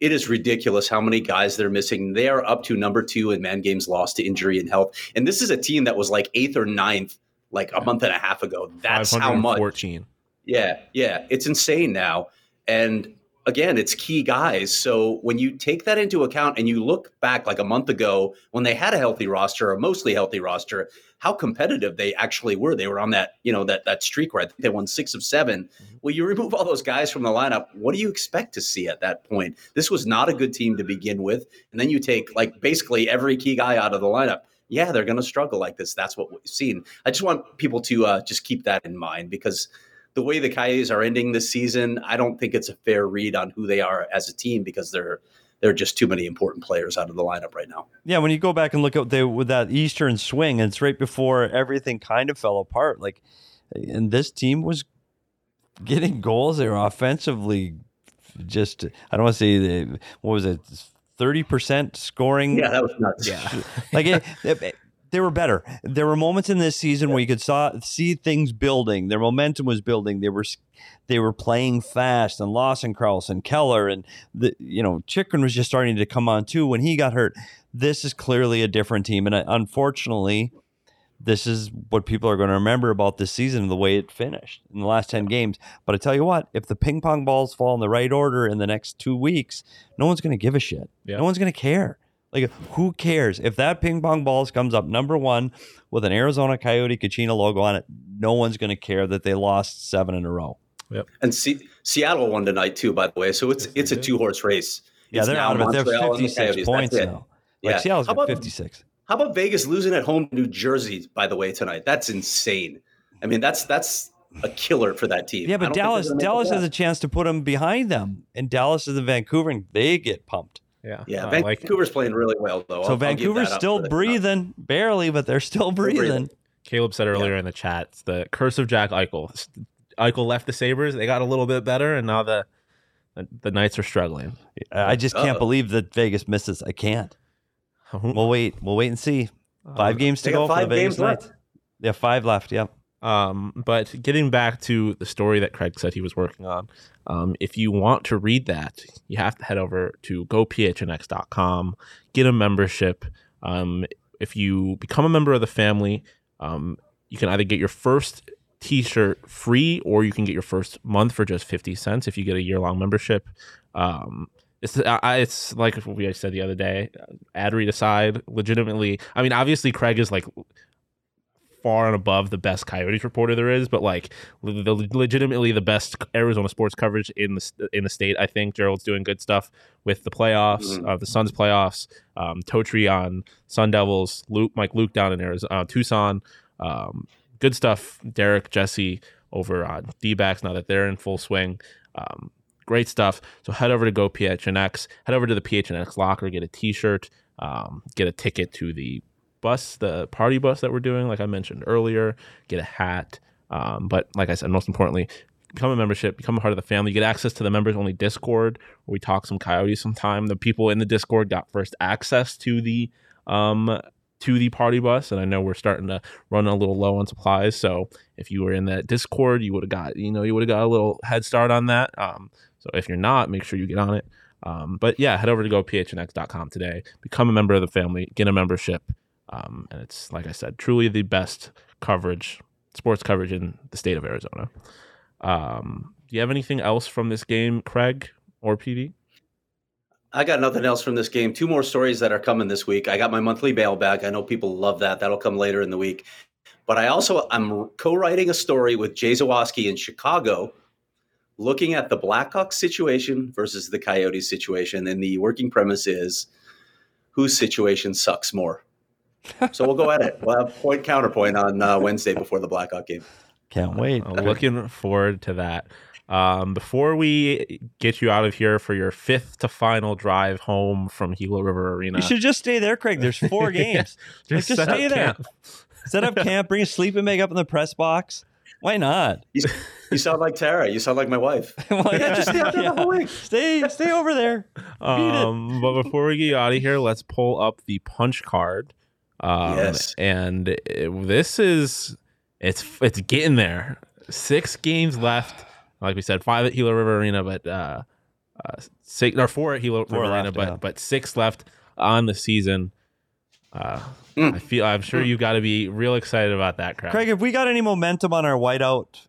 it is ridiculous how many guys they're missing. They are up to number two in man games lost to injury and health. And this is a team that was like eighth or ninth like a month and a half ago. That's how much. 514. Yeah, yeah, it's insane now. And again, it's key guys. So when you take that into account and you look back like a month ago when they had a healthy roster, a mostly healthy roster, how competitive they actually were. They were on that, you know, that that streak where I think they won six of 7 Mm-hmm. Well, you remove all those guys from the lineup. What do you expect to see at that point? This was not a good team to begin with. And then you take like basically every key guy out of the lineup. Yeah, they're going to struggle like this. That's what we've seen. I just want people to uh, just keep that in mind because the way the Coyotes are ending this season, I don't think it's a fair read on who they are as a team because they're they're just too many important players out of the lineup right now. Yeah, when you go back and look at the with that Eastern swing, it's right before everything kind of fell apart. Like, and this team was getting goals. They were offensively just. I don't want to say the what was it, thirty percent scoring. Yeah, that was nuts. Yeah. like it, it- they were better. There were moments in this season where you could saw see things building. Their momentum was building. They were they were playing fast, and Lawson Crouse and Keller and the you know Chychrun was just starting to come on too when he got hurt. This is clearly a different team, and uh, unfortunately, this is what people are going to remember about this season and the way it finished in the last 10 games. But I tell you what, if the ping pong balls fall in the right order in the next two weeks, no one's going to give a shit. Yeah. No one's going to care. Like, who cares? If that ping pong balls comes up number one with an Arizona Coyote Kachina logo on it, no one's going to care that they lost seven in a row. Yep. And Se- Seattle won tonight too, by the way. So it's it's a two horse race. Yeah, It's they're now out of it. They're Montreal and the 56 Coyotes. points now. Like, Yeah. Seattle's How got about- 56. How about Vegas losing at home to New Jersey? By the way, tonight that's insane. I mean, that's that's a killer for that team. Yeah, but don't think they're Dallas Dallas has a chance to put them behind them, and Dallas is in Vancouver, and they get pumped. Yeah. Yeah, Uh, like Vancouver's playing really well though. So I'll- I'll Vancouver's still for them. breathing, barely, but they're still breathing. breathing. Caleb said earlier in the chat, it's the curse of Jack Eichel. Eichel left the Sabres. They got a little bit better, and now the the, the Knights are struggling. I just can't Uh-oh. believe that Vegas misses. I can't. We'll wait. We'll wait and see. Five games to Uh, They got go for the Vegas games left. Knights. Yeah, five left. Yep. Um, but getting back to the story that Craig said he was working on, um, if you want to read that, you have to head over to gophnx.com, get a membership. Um, if you become a member of the family, um, you can either get your first t-shirt free or you can get your first month for just 50 cents if you get a year-long membership. Um, it's I- it's like what we said the other day. Ad read aside, legitimately. I mean, obviously, Craig is like far and above the best Coyotes reporter there is, but like the, legitimately the best Arizona sports coverage in the in the state. I think Gerald's doing good stuff with the playoffs, Mhm. uh, the Suns playoffs. Um, Totri on Sun Devils, Luke, Mike Luke down in Arizona, uh, Tucson. Um, good stuff. Derek, Jesse over on D backs now that they're in full swing. Um, great stuff. So head over to Go PHNX, head over to the PHNX locker, get a T-shirt, um, get a ticket to the bus, the party bus that we're doing, like I mentioned earlier, get a hat. Um, but like I said, most importantly, become a membership, become a part of the family, get access to the members only Discord where we talk some coyotes sometime. The people in the Discord got first access to the um to the party bus, and I know we're starting to run a little low on supplies. So if you were in that Discord, you would have got you know you would have got a little head start on that. Um, so if you're not, make sure you get on it. Um, but yeah, head over to gophnx.com today, become a member of the family, get a membership. Um, and it's like I said, truly the best coverage, sports coverage in the state of Arizona. Um, do you have anything else from this game, Craig or PD? I got nothing else from this game. Two more stories that are coming this week. I got my monthly mailbag. I know people love that. That'll come later in the week. But I also I'm co-writing a story with Jay Zawaski in Chicago, looking at the Blackhawks situation versus the Coyotes situation. And the working premise is whose situation sucks more. So we'll go at it. We'll have point counterpoint on uh, Wednesday before the Blackhawk game. Can't wait. I'm looking forward to that. Um, before we get you out of here for your fifth to final drive home from Gila River Arena, You should just stay there, Craig. There's four games. Like, Just just stay there. camp. Set up camp. Bring a sleeping bag up in the press box. Why not? You, you sound like Tara. You sound like my wife. Why Yeah, not? just stay out there the whole week. Stay, stay over there. Um, but before we get you out of here, let's pull up the punch card. Um, Yes. And it- this is it's it's getting there. Six games left. Like we said, five at Gila River Arena, but uh, uh, six or four at Hilo Four Riverina, left, but yeah. but six left on the season. Uh, Mm. I feel I'm sure you've got to be real excited about that, Craig. Craig, have we got any momentum on our whiteout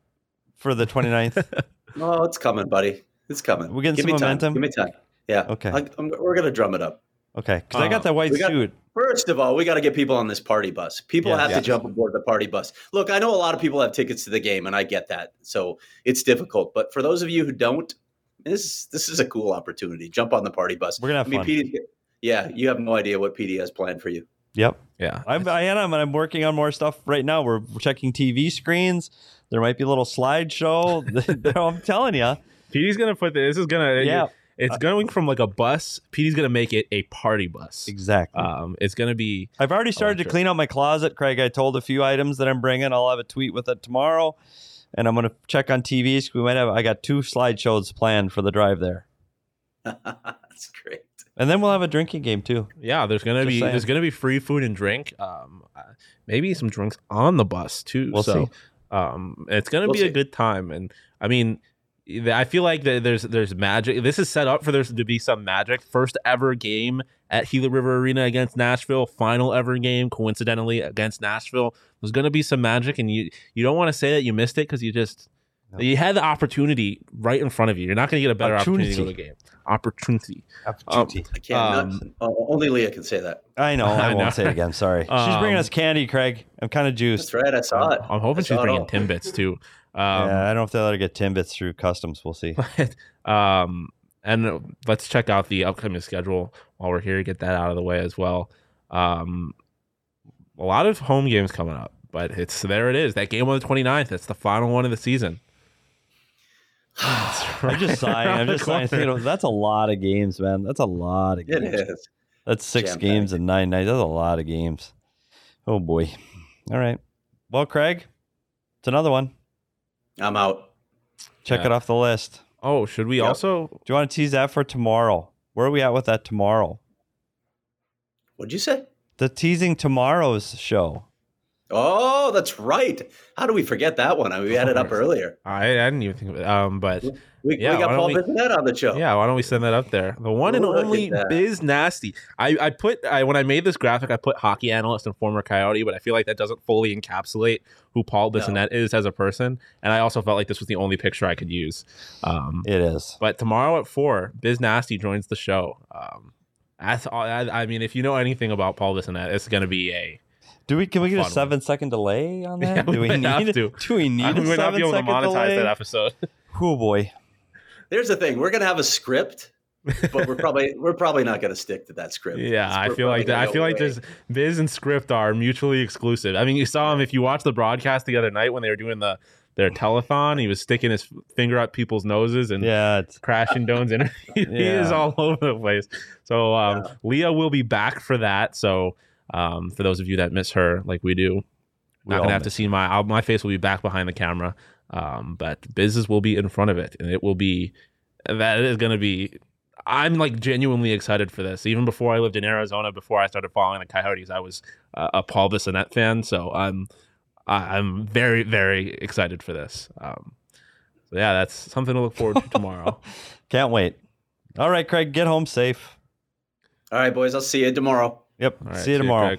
for the 29th? Oh, it's coming, buddy. It's coming. We're getting Give some me momentum? Time. Give me time. Yeah. Okay. I, I'm, we're gonna drum it up. Okay, because I got Uh, that white got- suit. First of all, we got to get people on this party bus. People Yes. have Yes. to jump aboard the party bus. Look, I know a lot of people have tickets to the game, and I get that. So it's difficult. But for those of you who don't, this this is a cool opportunity. Jump on the party bus. We're gonna have I mean, fun. PD, yeah, you have no idea what PD has planned for you. Yep. Yeah, I'm, I am, and I'm working on more stuff right now. We're checking TV screens. There might be a little slideshow. I'm telling you. PD's gonna put this. This is gonna Yeah. It's going from like a bus. PD's gonna make it a party bus. Exactly. Um, it's gonna be I've already started to clean out my closet, Craig. I told a few items that I'm bringing. I'll have a tweet with it tomorrow, and I'm going to check on TVs. We might have. I got two slideshows planned for the drive there, That's great. and then we'll have a drinking game too. yeah. There's gonna Just be saying. there's gonna be free food and drink. Um, uh, maybe some drinks on the bus too. We'll so, see. um, it's gonna We'll be see. a good time. And I mean, I feel like there's there's magic. This is set up for there to be some magic. First ever game at Gila River Arena against Nashville. Final ever game, coincidentally, against Nashville. There's gonna be some magic, and you you don't want to say that you missed it because you just. You had the opportunity right in front of you. You're not going to get a better opportunity, to go to the game. Opportunity. Opportunity. I can't. Um, not, only Leah can say that. I know. I, I won't know. say it again. Sorry. She's bringing Um, us candy, Craig. I'm kind of juiced. That's right. I saw it. I'm hoping I she's bringing. Timbits too. Um, yeah, I don't know if they'll let her get Timbits through customs. We'll see. um, and let's check out the upcoming schedule while we're here. To get that out of the way as well. Um, a lot of home games coming up, but it's there. It is that game on the 29th. It's the final one of the season. I'm just sighing. I'm just sighing. You know, that's a lot of games, man. That's a lot of games. is. That's six Jam-packed. games and nine nights. That's a lot of games. Oh boy. All right. Well, Craig, it's another one. I'm out. Check Yeah. it off the list. Oh, should we Yep. also? Do you want to tease that for tomorrow? Where are we at with that tomorrow? What'd you say? The teasing tomorrow's show. Oh, that's right. How do we forget that one? I mean, we had it up earlier. I, I didn't even think of it. Um, but We, Yeah, we got why don't Paul we- Bissonnette on the show. Yeah, why don't we send that up there? The one and Look at only that. Biz Nasty. I, I put I, when I made this graphic, I put hockey analyst and former Coyote, but I feel like that doesn't fully encapsulate who Paul No. Is as a person. And I also felt like this was the only picture I could use. Um, It is. but tomorrow at four, Biz Nasty joins the show. Um, that's all, I, I mean, if you know anything about Paul Bissonnette, it's going to be a. Do we can we get a Fun one. seven second delay on that? Yeah, do we we might have need to. Do we need I a would not seven be able to monetize delay? that episode. Oh boy. There's the thing: we're gonna have a script, but we're probably we're probably not gonna stick to that script. Yeah, I feel like that. I feel go like away. there's Biz and Script are mutually exclusive. I mean, you saw him if you watched the broadcast the other night when they were doing the their telethon. He was sticking his finger up people's noses and Yeah, it's crashing Doan's interview. he is all over the place. So um, Leah will be back for that. So um, for those of you that miss her, like we do, We not gonna have to see my I'll, my face will be back behind the camera. Um, but Biz will be in front of it, and it will be that is gonna be. I'm like genuinely excited for this. Even before I lived in Arizona, before I started following the Coyotes, I was uh, a Paul Bissonnette fan. So I'm I- I'm very very excited for this. Um, so yeah, that's something to look forward to tomorrow. can't wait. All right, Craig, get home safe. All right, boys. I'll see you tomorrow. Yep. All right, see you tomorrow.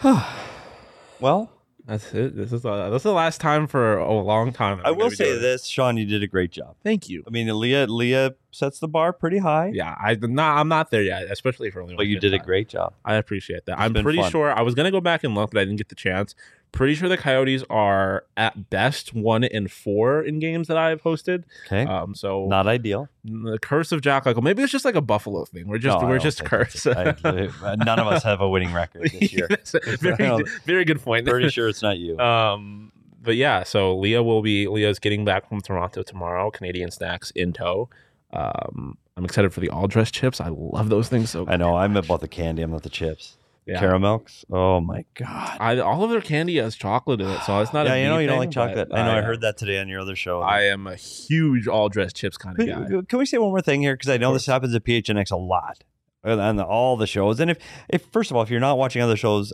Craig. well, That's it. This is the, this is the last time for a long time. I will say this, Sean, you did a great job. Thank you. I mean, Leah Leah sets the bar pretty high, Yeah, I not I'm not there yet, especially for only. but you did a great job. I appreciate that. It's I'm pretty fun. sure I was gonna go back and look, but I didn't get the chance. Pretty sure the Coyotes are at best one in four in games that I have hosted. Okay. Um, so Not ideal. the curse of Jack Eichel. Maybe it's just like a Buffalo thing. We're just No, we're just cursed. I- none of us have a winning record this year. That's a I very very good point. Pretty sure it's not you. Um, but yeah, so Leah will be Leah's getting back from Toronto tomorrow. Canadian snacks in tow. Um, I'm excited for the all dress chips. I love those things so. I know. I'm about the candy. I'm not the chips. Yeah. Caramels. Oh my god. I, all of their candy has chocolate in it, so it's not. yeah, a you know you don't like chocolate. I know. I uh, heard that today on your other show. I am a huge all dressed chips kind of guy. Can we say one more thing here? Because I know this happens at PHNX a lot and on all the shows. And if, if first of all, if you're not watching other shows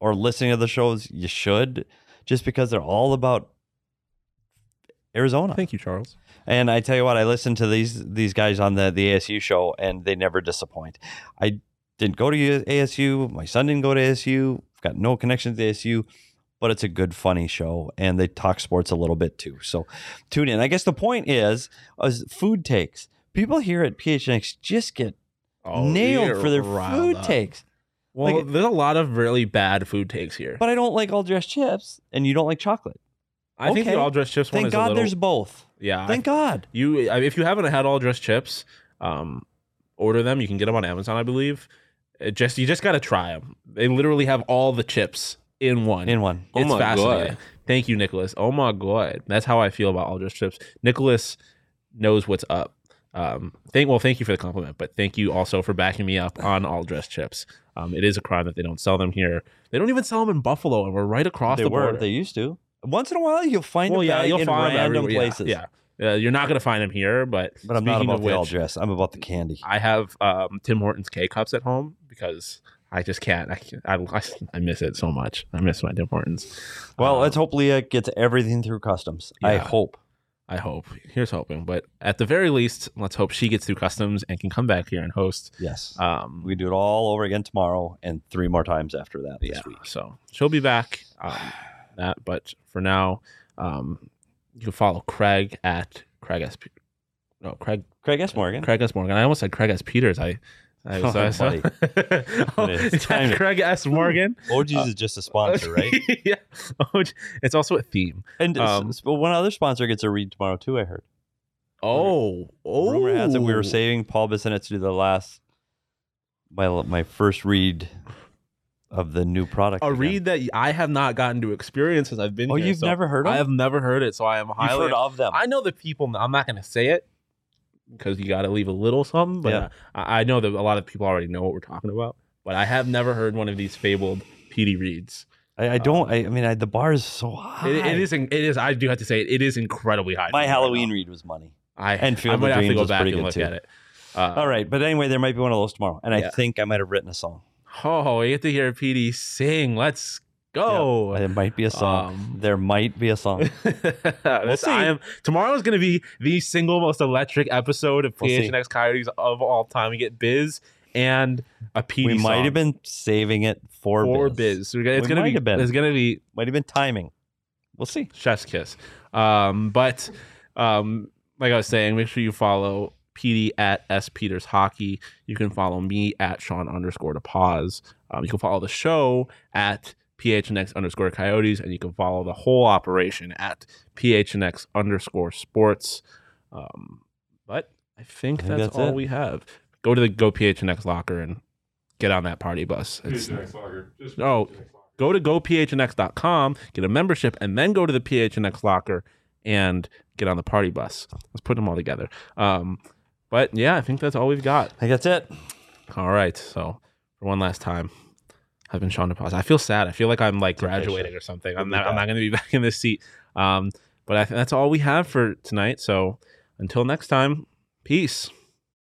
or listening to the shows, you should, just because they're all about Arizona. Thank you, Charles. And I tell you what, I listened to these these guys on the the ASU show, and they never disappoint. I didn't go to ASU. My son didn't go to ASU. I've got no connection to ASU, but it's a good, funny show, and they talk sports a little bit too. So tune in. I guess the point is, is food takes. People here at PHNX just get nailed for their food up. takes. Well, Like- there's a lot of really bad food takes here. But I don't like all dressed chips, and you don't like chocolate. I think the all dressed chips one Thank God little, there's both. Yeah, I- Thank God. You, if you haven't had all dressed chips, um, order them. You can get them on Amazon, I believe. It just you just got to try them. They literally have all the chips in one. In one. Oh It's my fascinating. God. Thank you, Nicholas. Oh my god, that's how I feel about all dressed chips. Nicholas knows what's up. Um, thank well, thank you for the compliment, but thank you also for backing me up on all dressed chips. Um, it is a crime that they don't sell them here. They don't even sell them in Buffalo, and we're right across They the were. border. They used to. Once in a while, you'll find well, a yeah, you'll in find them random everywhere. Yeah, places. Yeah, Uh, you're not gonna find them here, but But I'm not speaking about of the all dress. I'm about the candy. I have um, Tim Hortons K cups at home because I just can't. I, I, I, miss it so much. I miss my Tim Hortons. Well, Um, let's hope Leah gets everything through customs. I hope. I hope. Here's hoping. But at the very least, let's hope she gets through customs and can come back here and host. Yes. Um, we do it all over again tomorrow and three more times after that this week. So she'll be back. Um, that, but for now, um, you can follow Craig at Craig S. No, Craig. Craig S. Morgan. Craig S. Morgan. I almost said Craig S. Peters. I. I Oh, I- buddy. oh, It is it's time to- Craig S. Morgan. OG's is just a sponsor, right? yeah. Oh, it's also a theme. And Um, s- but one other sponsor gets a read tomorrow too. I heard. Oh, oh. Rumor has it we were saving Paul Bissonnette to do the last my my first read of the new product. a again. read that I have not gotten to experience as I've been here. Oh, here. you've so never heard of? It? I have never heard it, so I am You've highly. heard of them. I know the people. I'm not going to say it because you got to leave a little something, but Yeah. I, I know that a lot of people already know what we're talking about. But I have never heard one of these fabled PD reads. I, I don't. I, I mean, I, the bar is so high. It, it is. It is. I do have to say it. It is incredibly high. My me right Halloween read was money. I and Field I of might have to Dreams go back and look too. at it. Uh, All right, but anyway, there might be one of those tomorrow, and Yeah. I think I might have written a song. Oh, we get to hear PD sing. Let's go. It might be a song. Um, there might be a song. we'll see. I am tomorrow is going to be the single most electric episode of We'll see. PHNX Coyotes of all time. We get Biz and a PD. we might song have been saving it for, for Biz. Biz. So we're gonna- it's going to might be. have been. It's going to be Might have been timing. We'll see. chef's kiss. Um, but um, like I was saying, make sure you follow PD at S Peters Hockey. You can follow me at Sean underscore DePaz. Um, you can follow the show at PHNX underscore Coyotes, and you can follow the whole operation at PHNX underscore Sports. Um, but I think, I think that's, that's all it. we have. Go to the Go PHNX locker and get on that party bus. It's, no, go to gophnx.com, get a membership, and then go to the PHNX locker and get on the party bus. Let's put them all together. Um, but yeah, I think that's all we've got. I think that's it. All right. So for one last time, I've been to DePaz. I feel sad. I feel like I'm like graduating or something. I'm not. I'm not going to be back in this seat. Um, but I think that's all we have for tonight. So until next time, peace.